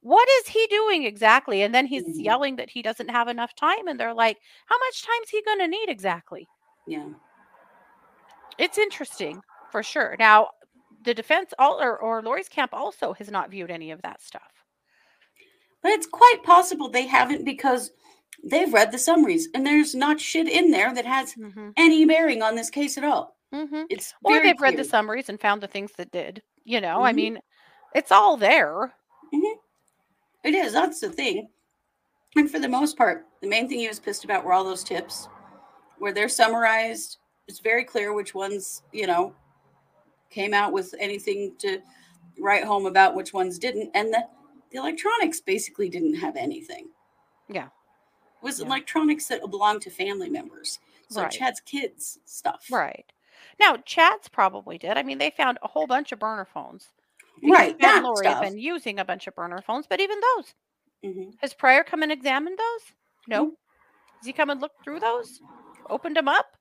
what is he doing exactly? And then he's Mhm. yelling that he doesn't have enough time. And they're like, how much time's he going to need exactly? yeah It's interesting for sure. Now, the defense all or, or Lori's camp also has not viewed any of that stuff. But it's quite possible they haven't because they've read the summaries and there's not shit in there that has Mm-hmm. any bearing on this case at all. Mm-hmm. It's Or they've read the summaries and found the things that did. You know, I Mhm. mean, it's all there. It is. That's the thing. And for the most part, the main thing he was pissed about were all those tips where they're summarized. It's very clear which ones, you know, came out with anything to write home about, which ones didn't. And the, the electronics basically didn't have anything. Yeah. It was Yeah. electronics that belonged to family members. So Right. Chad's kids stuff. Right. Now, Chad's probably did. I mean, they found a whole bunch of burner phones. Right. That and Lori stuff. been using a bunch of burner phones, but even those. Mhm. Has Prior come and examined those? No. Mm-hmm. Has he come and looked through those? Opened them up?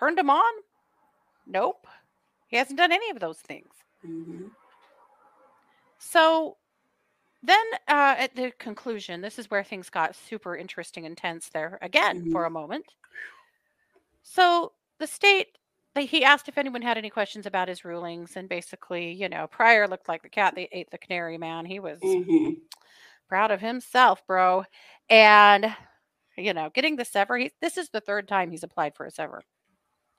Turned him on? Nope. He hasn't done any of those things. Mhm. So then uh, at the conclusion, this is where things got super interesting and tense there again for a moment. So the state, they, he asked if anyone had any questions about his rulings, and basically, you know, Prior looked like the cat that ate the canary man. He was Mhm. proud of himself, bro. And you know, getting the sever, he, this is the third time he's applied for a sever.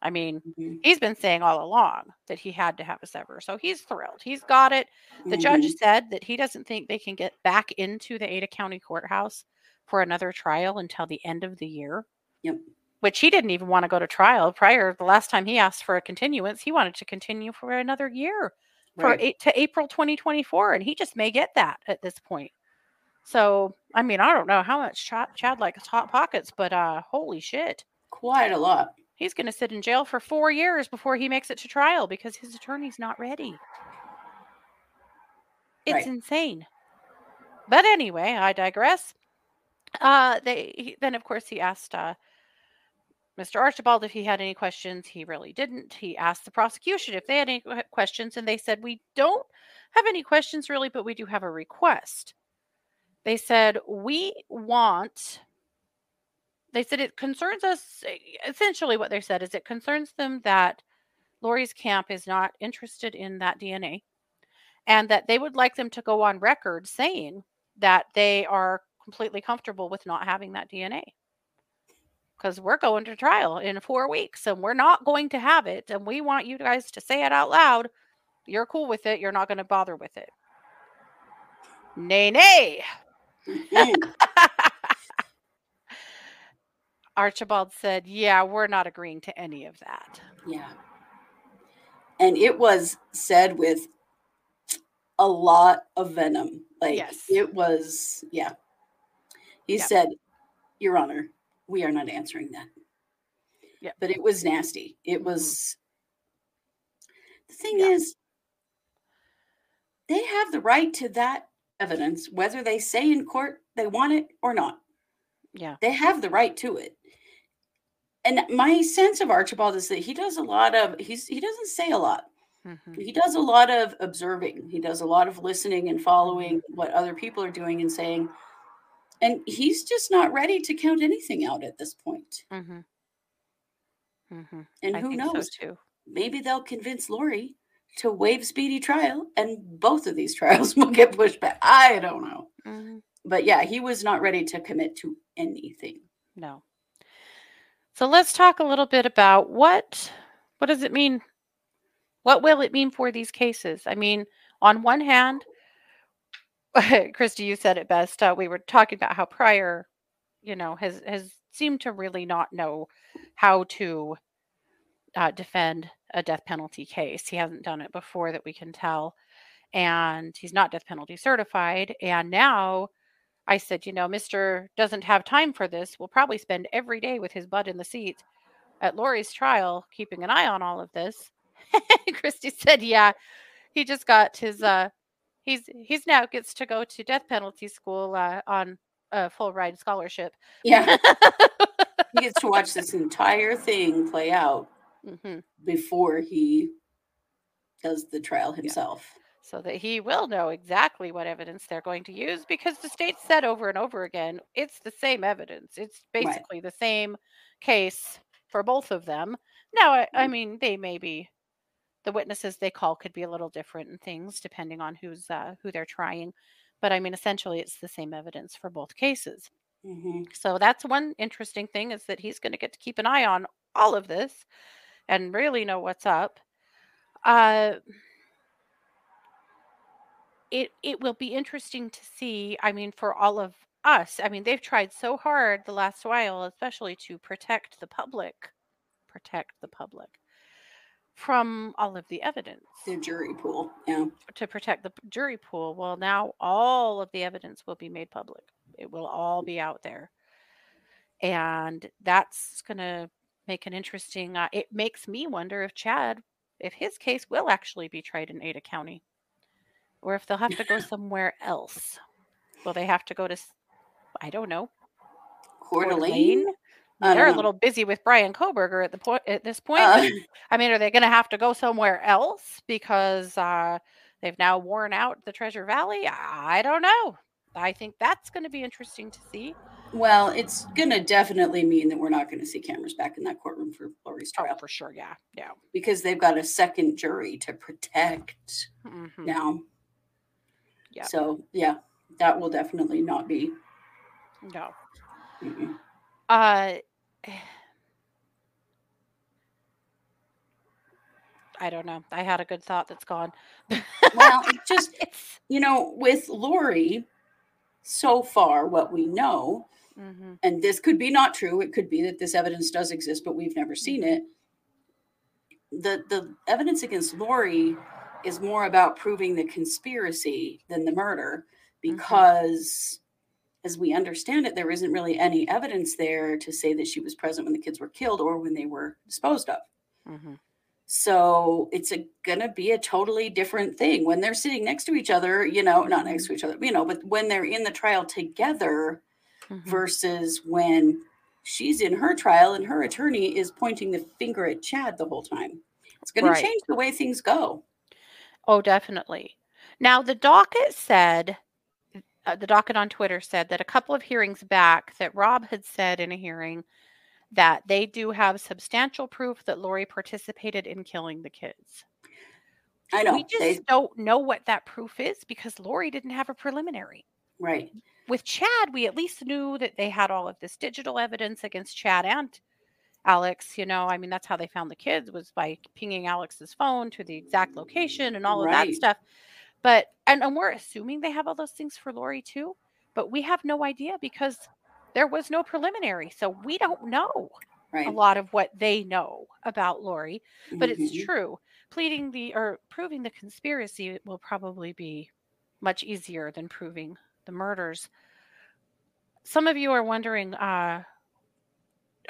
I mean, Mhm. he's been saying all along that he had to have a sever, so he's thrilled. He's got it. The judge Mhm. said that he doesn't think they can get back into the Ada County Courthouse for another trial until the end of the year. Yep. Which he didn't even want to go to trial prior. The last time he asked for a continuance, he wanted to continue for another year for eight to April 2024, and he just may get that at this point. So, I mean, I don't know how much Chad, Chad likes hot pockets, but uh, holy shit, Quite a lot. He's going to sit in jail for four years before he makes it to trial because his attorney's not ready. It's Right. insane. But anyway, I digress. Uh, they he, then, of course, he asked uh, Mr. Archibald if he had any questions. He really didn't. He asked the prosecution if they had any questions, and they said, We don't have any questions really, but we do have a request. They said, We want, they said it concerns us. Essentially, what they said is it concerns them that Lori's camp is not interested in that DNA and that they would like them to go on record saying that they are completely comfortable with not having that DNA. Because we're going to trial in four weeks and we're not going to have it. And we want you guys to say it out loud. You're cool with it. You're not going to bother with it. Nay, nay. Archibald said, Yeah, we're not agreeing to any of that. Yeah. And it was said with a lot of venom. Like Yes. it was, yeah. He Yep. said, Your Honor, we are not answering that. Yeah. But it was nasty. It mm-hmm. was the thing Yeah. is they have the right to that evidence, whether they say in court they want it or not. Yeah. They have the right to it. And my sense of Archibald is that he does a lot of he's he doesn't say a lot. Mhm. He does a lot of observing. He does a lot of listening and following what other people are doing and saying. And he's just not ready to count anything out at this point. Mhm. Mhm. And I who knows? so too. Maybe they'll convince Lori to waive speedy trial and both of these trials will get pushed back. I don't know. Mhm. But yeah, he was not ready to commit to anything. No. So let's talk a little bit about what what does it mean? What will it mean for these cases? I mean, on one hand, Christy, you said it best. Uh, we were talking about how Prior, you know, has has seemed to really not know how to uh, defend a death penalty case. He hasn't done it before that we can tell, and he's not death penalty certified. And now I said, you know, Mr. doesn't have time for this. Will probably spend every day with his butt in the seat at Lori's trial, keeping an eye on all of this. Christy said, yeah, he just got his uh he's he's now gets to go to death penalty school uh, on a full ride scholarship. Yeah, he gets to watch this entire thing play out hmm before he does the trial himself. So that he will know exactly what evidence they're going to use because the state said over and over again, it's the same evidence. It's Right. basically the same case for both of them. Now, I, I Mm. mean, they may be the witnesses they call could be a little different and things depending on who's uh, who they're trying. But I mean, essentially, it's the same evidence for both cases. hmm So that's one interesting thing is that he's going to get to keep an eye on all of this and really know what's up. Uh, it it will be interesting to see. I mean, for all of us, I mean, they've tried so hard the last while, especially to protect the public, protect the public from all of the evidence The jury pool. Yeah. to protect the jury pool. Well, now all of the evidence will be made public. It will all be out there. And that's going to make an interesting uh, it makes me wonder if Chad if his case will actually be tried in Ada County or if they'll have to go somewhere else. Will they have to go to I don't know. Coeur d'Alene? They're a little busy with Bryan Kohberger at the point at this point. Uh, I mean, are they going to have to go somewhere else because uh, they've now worn out the Treasure Valley? I don't know. I think that's going to be interesting to see. well, it's going to definitely mean that we're not going to see cameras back in that courtroom for Lori's Oh, trial for sure. Yeah. Yeah. because they've got a second jury to protect hmm now. Yep. So, yeah, that will definitely not be. No. mm-mm. Uh, I don't know. I had a good thought that's gone. Well, it's just, it's. you know, with Lori, so far, what we know, mm-hmm. and this could be not true, it could be that this evidence does exist, but we've never seen it. The, the evidence against Lori is more about proving the conspiracy than the murder because as we understand it there isn't really any evidence there to say that she was present when the kids were killed or when they were disposed of. Hmm so it's a, gonna be a totally different thing when they're sitting next to each other you know not next to each other you know but when they're in the trial together hmm versus when she's in her trial and her attorney is pointing the finger at chad the whole time. It's gonna Right. change the way things go Oh, definitely. Now, the docket said, uh, the docket on Twitter said that a couple of hearings back, that Rob had said in a hearing that they do have substantial proof that Lori participated in killing the kids. i know We just they don't know what that proof is because Lori didn't have a preliminary. right With Chad, we at least knew that they had all of this digital evidence against Chad and Alex. You know, I mean, that's how they found the kids was by pinging Alex's phone to the exact location and all of that stuff. But and, and we're assuming they have all those things for Lori too, but we have no idea because there was no preliminary, so we don't know right a lot of what they know about Lori. But it's Mhm. true. Pleading the or proving the conspiracy will probably be much easier than proving the murders. Some of you are wondering uh,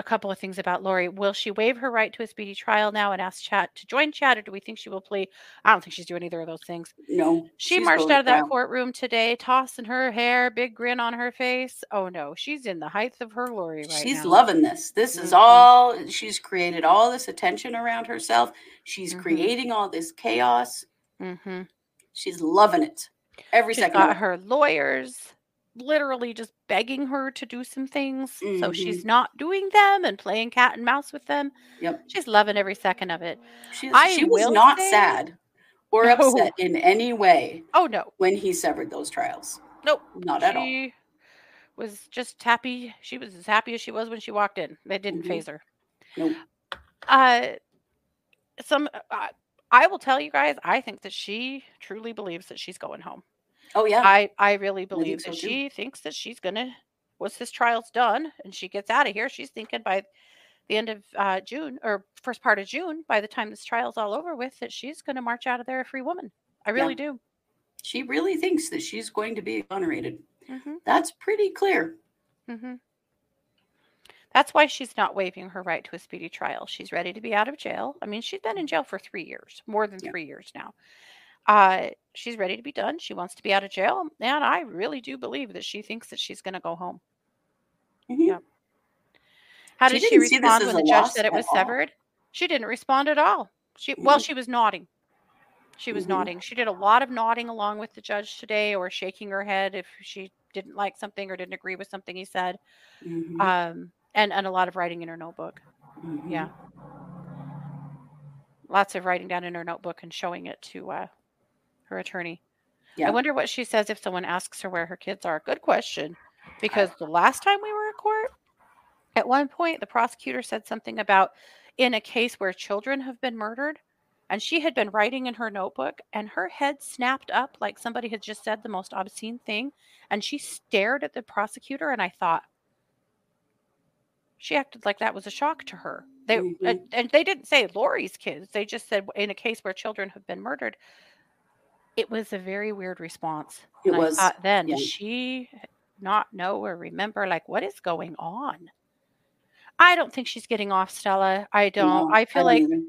a couple of things about Lori. Will she waive her right to a speedy trial now and ask Chad to join Chad, or do we think she will plea? I don't think she's doing either of those things. no She marched out of that trial. courtroom today, tossing her hair, big grin on her face. Oh no, she's in the height of her glory right now. she's now. loving this this is Mhm. all she's created all this attention around herself she's Mhm. creating all this chaos Mm-hmm. she's loving it every She's second got her lawyers literally just begging her to do some things. So Mhm. she's not doing them and playing cat and mouse with them. Yep. She's loving every second of it. She, she was not say- sad or No. upset in any way Oh no, when he severed those trials. nope. Not at all. She was just happy. She was as happy as she was when she walked in. It didn't Mhm. phase her. Nope. Uh, some. Uh, I will tell you guys. I think that she truly believes that she's going home. Oh yeah. I I really believe so that too. she thinks that she's gonna once this trial's done and she gets out of here, she's thinking by the end of uh, June or first part of June, by the time this trial's all over with, that she's gonna march out of there a free woman. I really do. she really thinks that she's going to be exonerated. hmm That's pretty clear. hmm That's why she's not waiving her right to a speedy trial. She's ready to be out of jail. I mean, she's been in jail for three years, more than Yeah. three years now. Uh, she's ready to be done. She wants to be out of jail, and I really do believe that she thinks that she's going to go home. Mhm. Yeah. How She did she didn't see this respond when the judge said it was severed? She didn't respond at all. She well, Mhm. she was nodding. She was Mhm. nodding. She did a lot of nodding along with the judge today, or shaking her head if she didn't like something or didn't agree with something he said. Mhm. Um, and and a lot of writing in her notebook. Yeah. lots of writing down in her notebook and showing it to uh, her attorney. Yeah. I wonder what she says if someone asks her where her kids are. Good question. Because the last time we were in court, at one point, the prosecutor said something about in a case where children have been murdered, and she had been writing in her notebook, and her head snapped up like somebody had just said the most obscene thing. And she stared at the prosecutor, and I thought, she acted like that was a shock to her. They Mhm. and, and they didn't say Lori's kids. They just said in a case where children have been murdered. It was a very weird response. It And I was, then yeah. does she not know or remember like what is going on? I don't think she's getting off, Stella. I don't. No, I feel don't like either.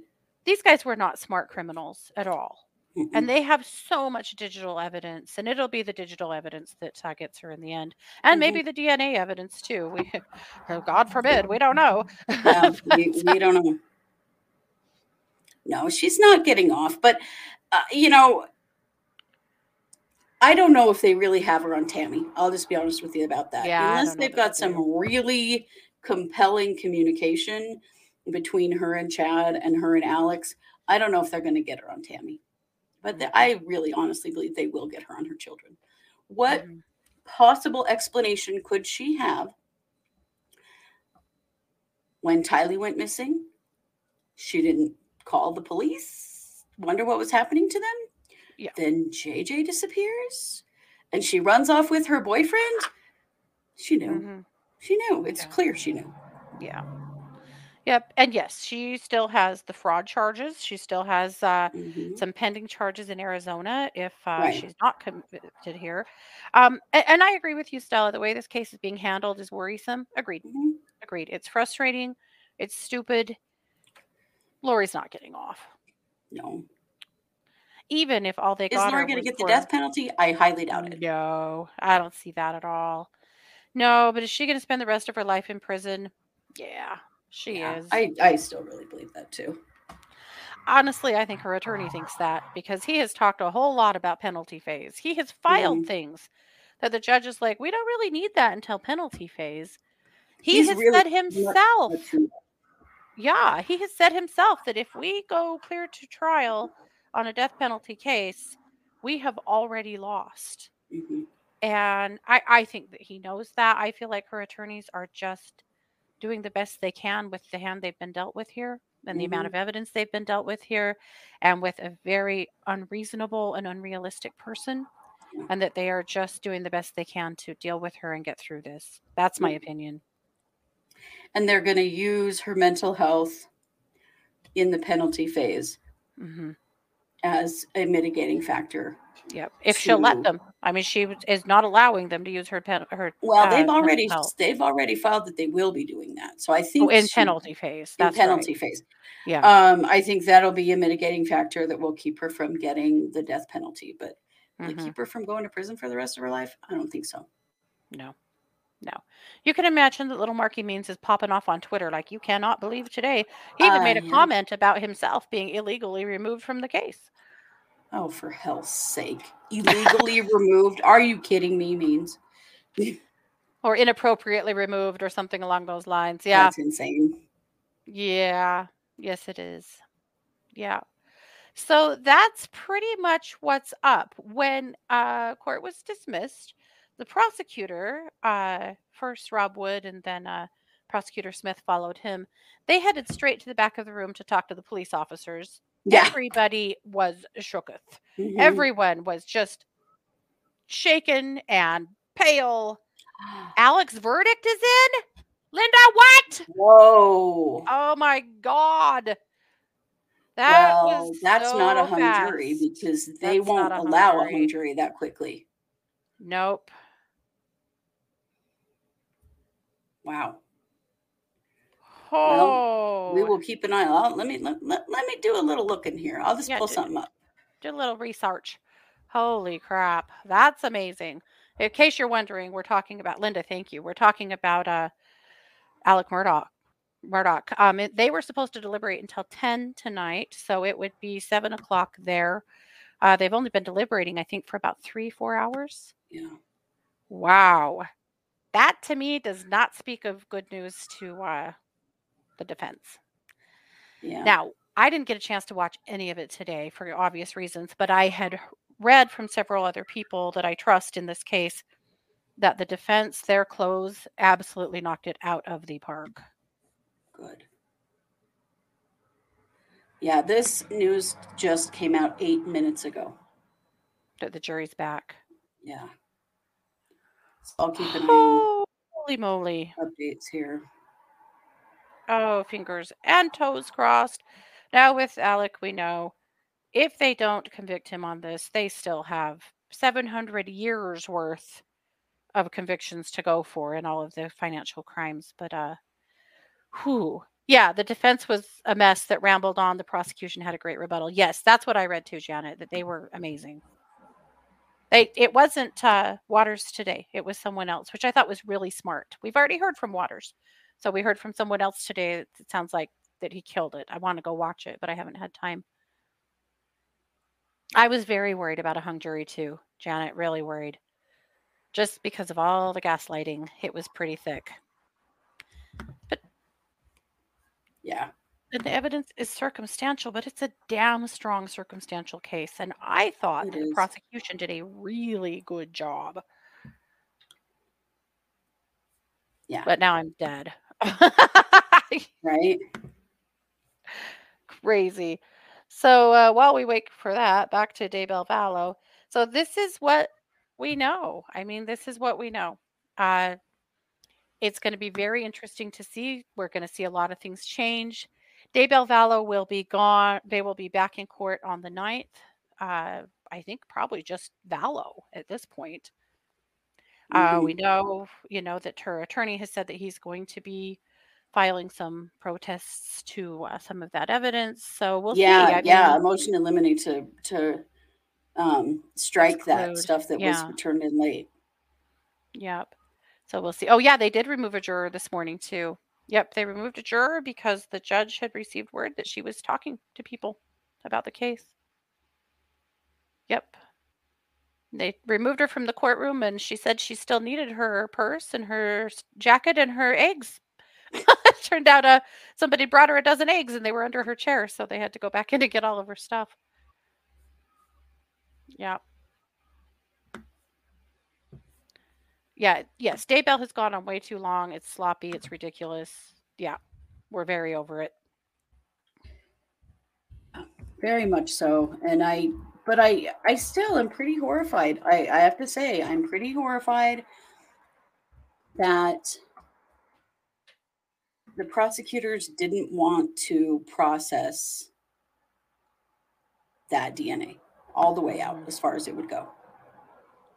these guys were not smart criminals at all. Mm-mm. And they have so much digital evidence, and it'll be the digital evidence that uh, gets her in the end, and Mhm. maybe the DNA evidence too. We, oh, God forbid, we don't know. Yeah, we, we don't know. No, she's not getting off. But, uh, you know, I don't know if they really have her on Tammy. I'll just be honest with you about that. Yeah, Unless they've got they do. some really compelling communication between her and Chad and her and Alex, I don't know if they're going to get her on Tammy. But the, I really honestly believe they will get her on her children. What Mhm. possible explanation could she have when Tylee went missing? She didn't call the police, wonder what was happening to them. Yeah. Then JJ disappears and she runs off with her boyfriend. She knew. Mhm. She knew. It's Yeah. clear she knew. Yeah. Yep. And yes, she still has the fraud charges. She still has uh, Mhm. some pending charges in Arizona if uh, Right. she's not convicted here. Um, and, and I agree with you, Stella. The way this case is being handled is worrisome. Agreed. Mhm. Agreed. It's frustrating. It's stupid. Lori's not getting off. No. Even if all they Is got Laura going to get the death penalty? I highly doubt it. No, I don't see that at all. No, but is she going to spend the rest of her life in prison? Yeah, she Yeah, is. I, I still really believe that too. Honestly, I think her attorney thinks that because he has talked a whole lot about penalty phase. He has filed Mhm. things that the judge is like, we don't really need that until penalty phase. He He's has really said himself, yeah, he has said himself that if we go clear to trial on a death penalty case, we have already lost. Mhm. And I, I think that he knows that. I feel like her attorneys are just doing the best they can with the hand they've been dealt with here and the amount Mhm. of evidence they've been dealt with here and with a very unreasonable and unrealistic person and that they are just doing the best they can to deal with her and get through this. That's my opinion. And they're going to use her mental health in the penalty phase hmm as a mitigating factor. Yep. If she'll let them. I mean, she is not allowing them to use her pen, her Well, uh, they've mental already they've already filed that they will be doing that. So I Oh, think in she- penalty phase. in penalty right. phase. Yeah. Um, I think that'll be a mitigating factor that will keep her from getting the death penalty. But Mhm. keep her from going to prison for the rest of her life? I don't think so. No, no. You can imagine that little Marky Means is popping off on Twitter like you cannot believe today. He even made a comment about himself being illegally removed from the case. Oh, for hell's sake! Illegally removed? Are you kidding me? Means Or inappropriately removed or something along those lines. Yeah. that's insane. Yeah. Yes, it is. Yeah. So that's pretty much what's up. When uh, court was dismissed, the prosecutor, uh, first Rob Wood and then uh, Prosecutor Smith followed him, they headed straight to the back of the room to talk to the police officers. Yeah. Everybody was shooketh. Mhm. Everyone was just shaken and pale. Alex verdict is in? Linda, what? Whoa. Oh my god. That well, was that's not a so hung jury because they That's won't a allow a hung jury that quickly. Nope. Wow. Oh, We will keep an eye out. Let me let, let, let me do a little looking here. I'll just Yeah, pull do- something up. do a little research. Holy crap, that's amazing. In case you're wondering, we're talking about Linda. Thank you. We're talking about uh, Alex Murdaugh. Murdaugh. Um, it, they were supposed to deliberate until ten tonight, so it would be seven o'clock there. Uh, they've only been deliberating, I think, for about three, four hours. Yeah. Wow. That to me does not speak of good news to uh, the defense. Yeah. Now, I didn't get a chance to watch any of it today for obvious reasons, but I had read from several other people that I trust in this case that the defense, their clothes, absolutely knocked it out of the park. Good. Yeah, this news just came out eight minutes ago. That the jury's back. Yeah. I'll keep on Holy moly. updates here. Oh, fingers and toes crossed. Now, with Alex, we know if they don't convict him on this, they still have 700 years worth of convictions to go for in all of the financial crimes. But, uh, whew. Yeah, the defense was a mess that rambled on. The prosecution had a great rebuttal. Yes, that's what I read too, Janet, that they were amazing. They, it wasn't uh, Waters today. It was someone else, which I thought was really smart. We've already heard from Waters. So we heard from someone else today. It sounds like that he killed it. I want to go watch it, but I haven't had time. I was very worried about a hung jury too, Janet, really worried. Just because of all the gaslighting, it was pretty thick. But yeah. And the evidence is circumstantial, but it's a damn strong circumstantial case. And I thought It the is. prosecution did a really good job. Yeah. But now I'm dead. Right? Crazy. So uh, while we wait for that, back to Daybell Vallow. So this is what we know. I mean, this is what we know. Uh, it's going to be very interesting to see. We're going to see a lot of things change. Daybell Vallow will be gone. They will be back in court on the 9th. Uh, I think probably just Vallow at this point. Uh, we know, you know, that her attorney has said that he's going to be filing some protests to uh, some of that evidence. So we'll yeah, see. I yeah. A motion to eliminate to to um strike that stuff that yeah. was turned in late. Yep. So we'll see. Oh, yeah, they did remove a juror this morning too. Yep, they removed a juror because the judge had received word that she was talking to people about the case. Yep. They removed her from the courtroom and she said she still needed her purse and her jacket and her eggs. Turned out uh, somebody brought her a dozen eggs and they were under her chair, so they had to go back in to get all of her stuff. Yeah. Yeah, yes, Daybell has gone on way too long. It's sloppy, it's ridiculous. Yeah. We're very over it. Very much so. And I but I I still am pretty horrified. I, I have to say, I'm pretty horrified that the prosecutors didn't want to process that DNA all the way out as far as it would go.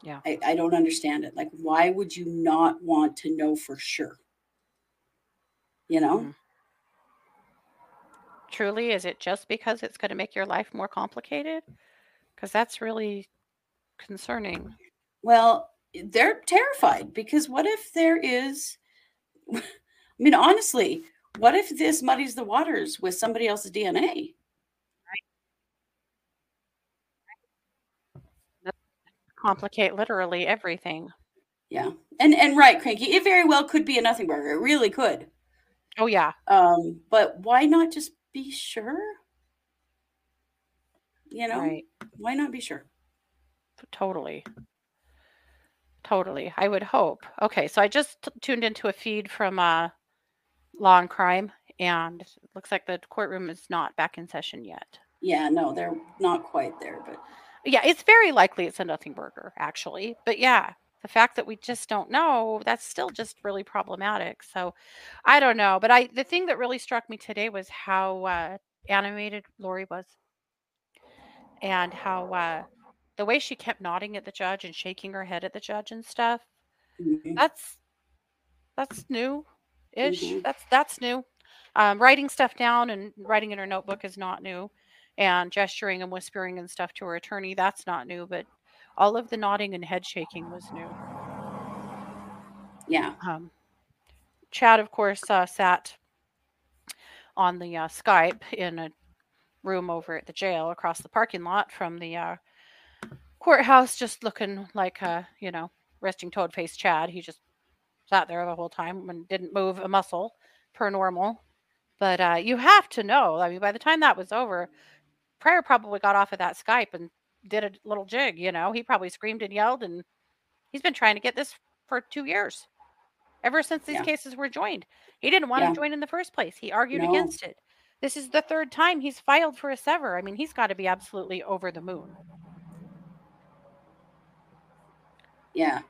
Yeah. I, I don't understand it. Like, why would you not want to know for sure? You know? Mhm. Truly, is it just because it's going to make your life more complicated? Because that's really concerning. Well, they're terrified because what if there is, I mean, honestly, what if this muddies the waters with somebody else's DNA? Complicate literally everything. Yeah. And and right, cranky. It very well could be a nothing burger. It really could. Oh, yeah. Um, but why not just be sure? You know, Right. why not be sure? Totally. Totally. I would hope. Okay, so I just t- tuned into a feed from uh, Law and Crime, and it looks like the courtroom is not back in session yet. Yeah, no, they're not quite there, but Yeah, it's very likely it's a nothing burger, actually. But yeah, the fact that we just don't know, that's still just really problematic. So I don't know. But I the thing that really struck me today was how uh, animated Lori was. And how uh, the way she kept nodding at the judge and shaking her head at the judge and stuff. Mhm. That's that's new ish. Mhm. That's that's new. Um, writing stuff down and writing in her notebook is not new. And gesturing and whispering and stuff to her attorney, that's not new. But all of the nodding and head shaking was new. yeah. Um, Chad, of course, uh, sat on the uh, Skype in a room over at the jail across the parking lot from the uh, courthouse, just looking like a, you know, resting toad faced Chad. He just sat there the whole time and didn't move a muscle per normal. But uh, you have to know. I mean, by the time that was over, Prior probably got off of that Skype and did a little jig. You know, he probably screamed and yelled, and he's been trying to get this for two years, ever since these Yeah. cases were joined. He didn't want Yeah. to join in the first place. He argued No. against it. This is the third time he's filed for a sever. I mean, he's got to be absolutely over the moon. Yeah.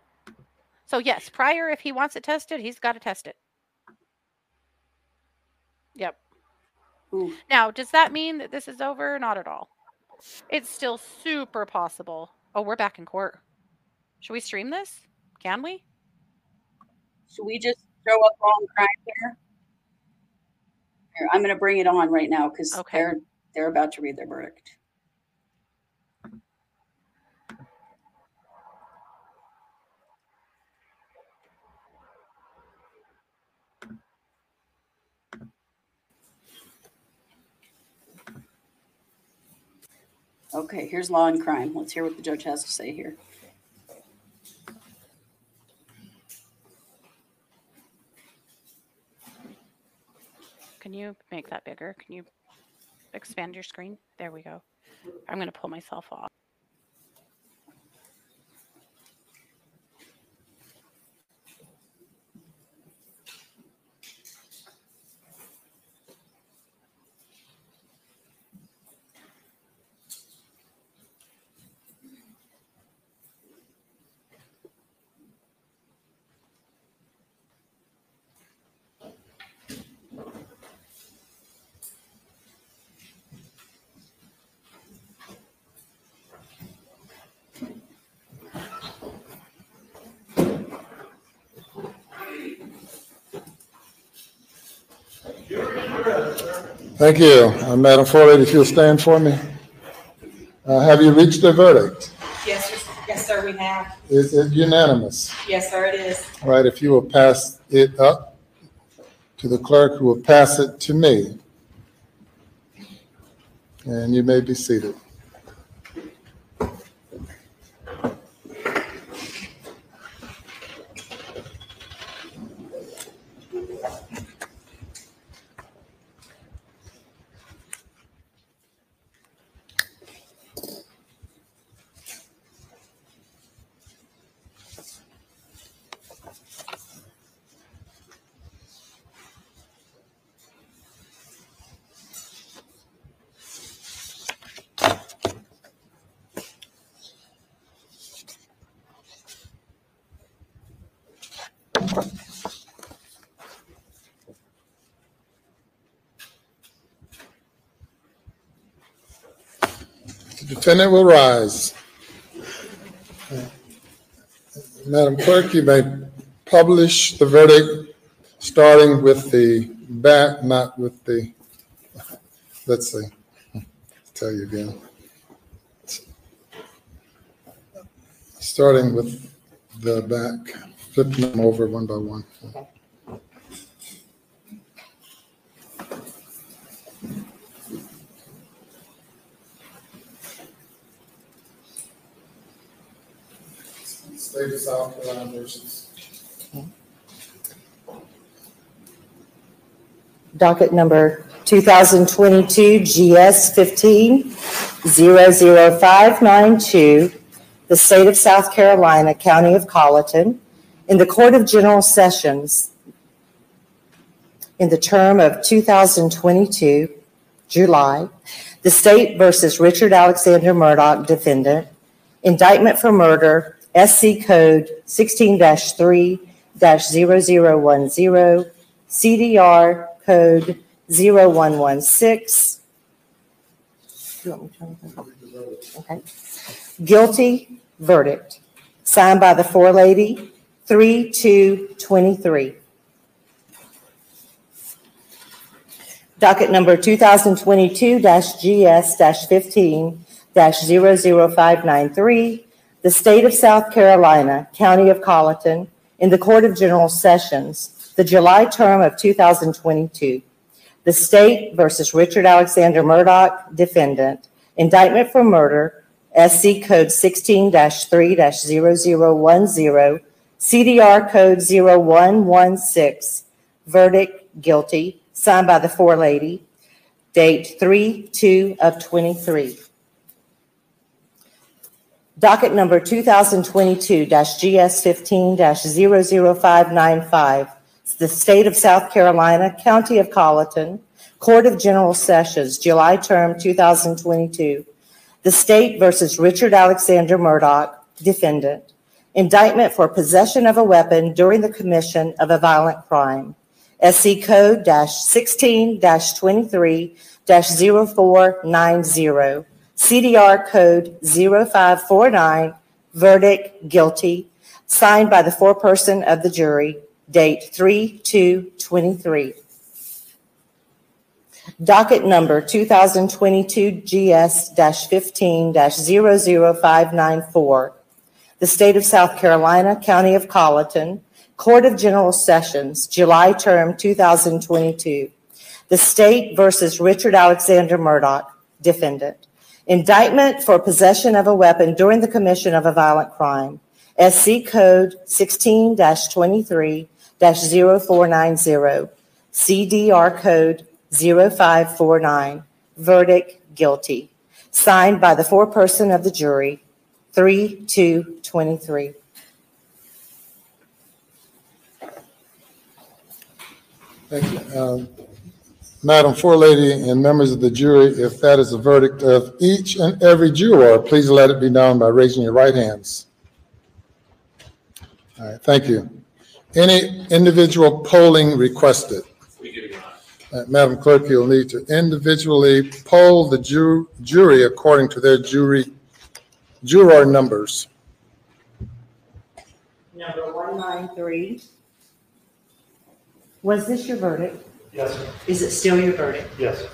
So yes, prior if he wants it tested, he's got to test it. Yep. Ooh. Now, does that mean that this is over? Not at all. It's still super possible. Oh, we're back in court. Should we stream this? Can we? Should we just show up on crime here? Here, I'm going to bring it on right now because Okay. they're they're about to read their verdict. Okay, here's law and crime. Let's hear what the judge has to say here. Can you make that bigger? Can you expand your screen? There we go. I'm going to pull myself off. Thank you. Uh, Madam Forley, if you'll stand for me. Uh, Have you reached a verdict? Yes, sir. yes, sir, we have. Is it unanimous? Yes, sir, it is. All right, if you will pass it up to the clerk, who will pass it to me. And you may be seated. The defendant will rise. Madam Clerk, you may publish the verdict, starting with the back, not with the, let's see, tell you again. Starting with the back, flipping them over one by one. State of South Carolina versus. docket number 2022 GS 15 00592, the state of South Carolina, county of Colleton, in the Court of General Sessions in the term of 2022, July, the state versus Richard Alexander Murdaugh, defendant, indictment for murder, SC Code 16-3-0010, CDR Code 0116. You want me to turn it over? Okay. Guilty verdict, signed by the forelady, 3-2-23. Docket number 2022-GS-15-00593, the State of South Carolina, County of Colleton, in the Court of General Sessions, the July term of 2022. The State versus Richard Alexander Murdaugh, defendant, indictment for murder, SC Code 16-3-0010, CDR Code 0116, verdict guilty, signed by the forelady, date 3/2 of '23. Docket number 2022-GS15-00595, the State of South Carolina, County of Colleton, Court of General Sessions, July term 2022. The State versus Richard Alexander Murdaugh, defendant. Indictment for possession of a weapon during the commission of a violent crime. SC Code sixteen twenty-three 490 CDR Code 0549, verdict guilty, signed by the foreperson of the jury, date 3/2/23. Docket number 2022 GS-15-00594. The State of South Carolina, County of Colleton, Court of General Sessions, July term 2022. The State versus Richard Alexander Murdaugh, defendant. Indictment for possession of a weapon during the commission of a violent crime. SC Code 16-23-0490. CDR Code 0549. Verdict guilty. Signed by the foreperson of the jury, 3/2/23. Thank you. Um, Madam Forelady and members of the jury, if that is the verdict of each and every juror, please let it be known by raising your right hands. All right, thank you. Any individual polling requested? Uh, Madam Clerk, you'll need to individually poll the ju- jury according to their jury, juror numbers. Number 193. Was this your verdict? Yes. Is it still your verdict? Yes.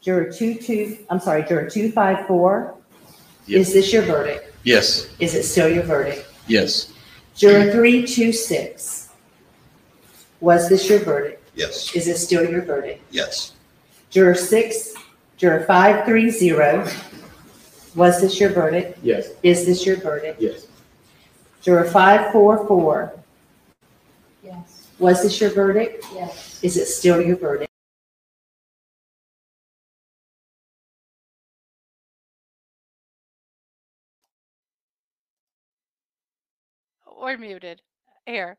Juror two two, I'm sorry, juror 254? Yes. Is this your verdict? Yes, Is it still your verdict? yes, Juror 326? Was this your verdict? yes, Is it still your verdict? yes, Juror 6, juror 530? Was this your verdict? Yes. Is this your verdict? Yes. Juror 544? Yes. Was this your verdict? Yes. Is it still your verdict? Or muted. Here.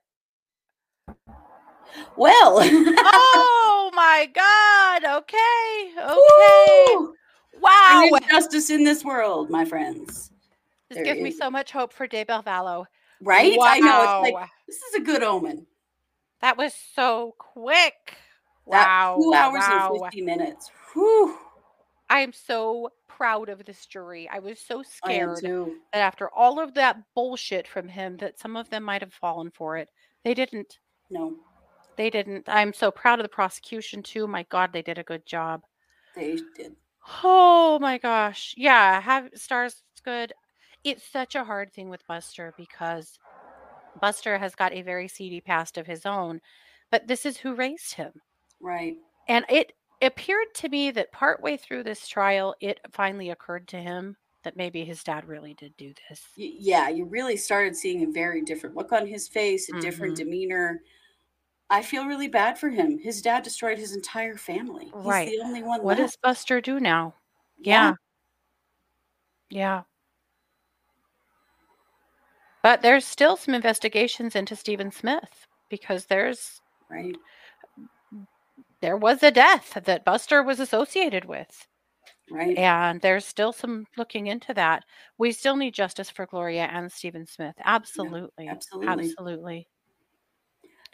Well. oh my God. Okay. Okay. Woo! Wow. There is justice in this world, my friends. This there gives me so much hope for Daybell Vallow. Right? I know. It's like this is a good omen. That was so quick. That Wow. two hours wow. and fifty minutes. Whew. I am so proud of this jury. I was so scared that after all of that bullshit from him, that some of them might have fallen for it. They didn't. No, They didn't. I'm so proud of the prosecution too. My God, they did a good job. they did. Oh my gosh. Yeah, have stars good. It's such a hard thing with Buster because Buster has got a very seedy past of his own, but this is who raised him. Right. And it appeared to me that partway through this trial, it finally occurred to him that maybe his dad really did do this. Yeah, you really started seeing a very different look on his face, a different Mhm. demeanor. I feel really bad for him. His dad destroyed his entire family. He's Right. the only one What left. does Buster do now? Yeah. Yeah. Yeah. But there's still some investigations into Stephen Smith because there's Right. there was a death that Buster was associated with. Right. And there's still some looking into that. We still need justice for Gloria and Stephen Smith. Absolutely. absolutely. Absolutely.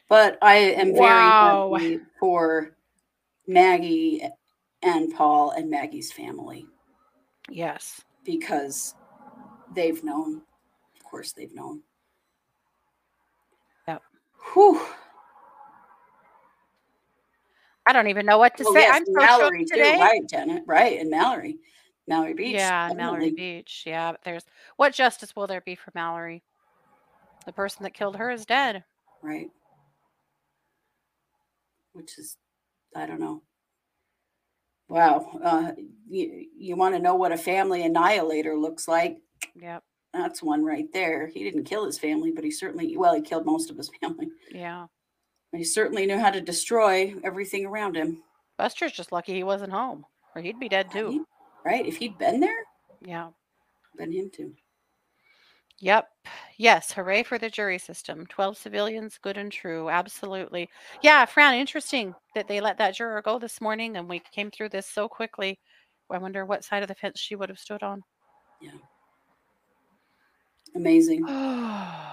But I am Wow. very happy for Maggie and Paul and Maggie's family Yes. because they've known. Of course, they've known. Yep. Whew. I don't even know what to Oh, say. yes, I'm so Mallory shocked too, right, Janet? Right, and Mallory, Mallory Beach. Yeah, and Mallory. Beach. Yeah, but there's what justice will there be for Mallory? The person that killed her is dead. Right. Which is, I don't know. Wow. Uh, you you want to know what a family annihilator looks like? Yep. That's one right there. He didn't kill his family, but he certainly, well, he killed most of his family. Yeah. He certainly knew how to destroy everything around him. Buster's just lucky he wasn't home, or he'd be dead too. Right? If he'd been there, Yeah. been him too. Yep. Yes. Hooray for the jury system. 12 civilians, good and true. Absolutely. Yeah. Fran, interesting that they let that juror go this morning and we came through this so quickly. I wonder what side of the fence she would have stood on. Amazing.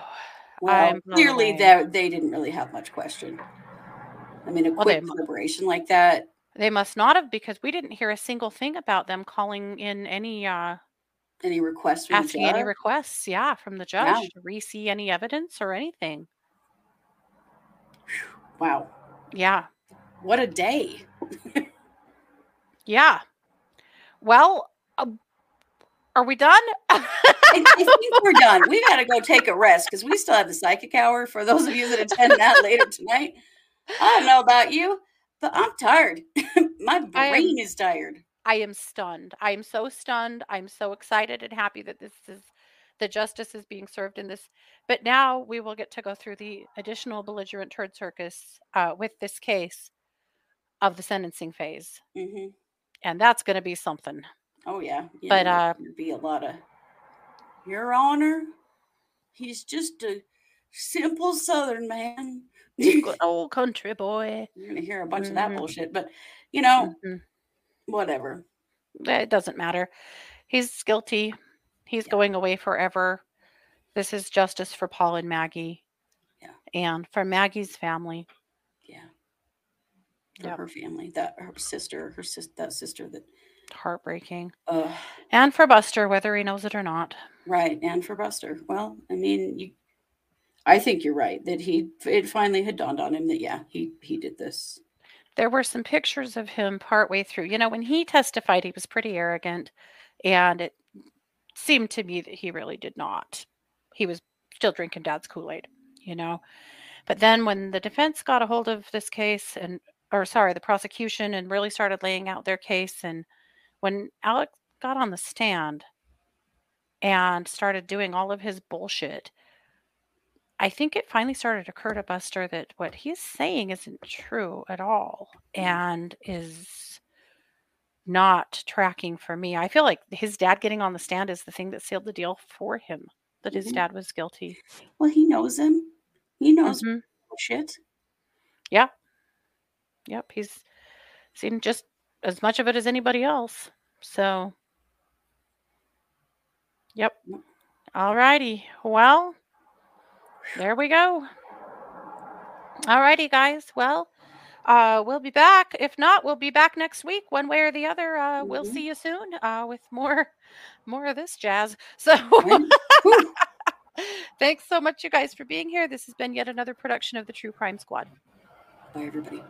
Well, I'm clearly away. they they didn't really have much question. I mean, a Well, quick deliberation like that. They must not have because we didn't hear a single thing about them calling in any, uh, Any requests asking any requests. Yeah. From the Yeah. judge to re see any evidence or anything. Wow, Yeah. what a day! Yeah. Well, uh, are we done? I, I think we're done. We got to go take a rest because we still have the psychic hour. For those of you that attend that later tonight, I don't know about you, but I'm tired. My I am- brain is tired. I am stunned. I am so stunned. I'm so excited and happy that this is the justice is being served in this. But now we will get to go through the additional belligerent turd circus uh, with this case of the sentencing phase, hmm and that's going to be something. Oh yeah, you But, uh, be a lot of Your Honor. He's just a simple Southern man. Old country boy. You're gonna hear a bunch of that Mhm. bullshit, but you know, Mhm. whatever. It doesn't matter. He's guilty. He's Yeah. going away forever. This is justice for Paul and Maggie. Yeah. And for Maggie's family. Yeah. For Yep. her family, that her sister, her sis, that sister that, Heartbreaking. uh, And for Buster, whether he knows it or not. right, and for Buster. Well, I mean, you, I think you're right that he it finally had dawned on him that yeah, he he did this. There were some pictures of him partway through. You know, when he testified, he was pretty arrogant. And it seemed to me that he really did not. He was still drinking dad's Kool Aid, you know. But then when the defense got a hold of this case and, or sorry, the prosecution and really started laying out their case, and when Alex got on the stand and started doing all of his bullshit, I think it finally started to occur to Buster that what he's saying isn't true at all and is not tracking for me. I feel like his dad getting on the stand is the thing that sealed the deal for him, that his Mhm. dad was guilty. Well, he knows him. He knows Mhm. shit. Yeah. Yep, he's seen just as much of it as anybody else. So, yep. All righty. Well, there we go. All righty, guys. Well, uh, we'll be back. If not, we'll be back next week, one way or the other. Uh, We'll Mhm. see you soon uh, with more, more of this jazz. So, thanks so much, you guys, for being here. This has been yet another production of the True Crime Squad. Bye, everybody.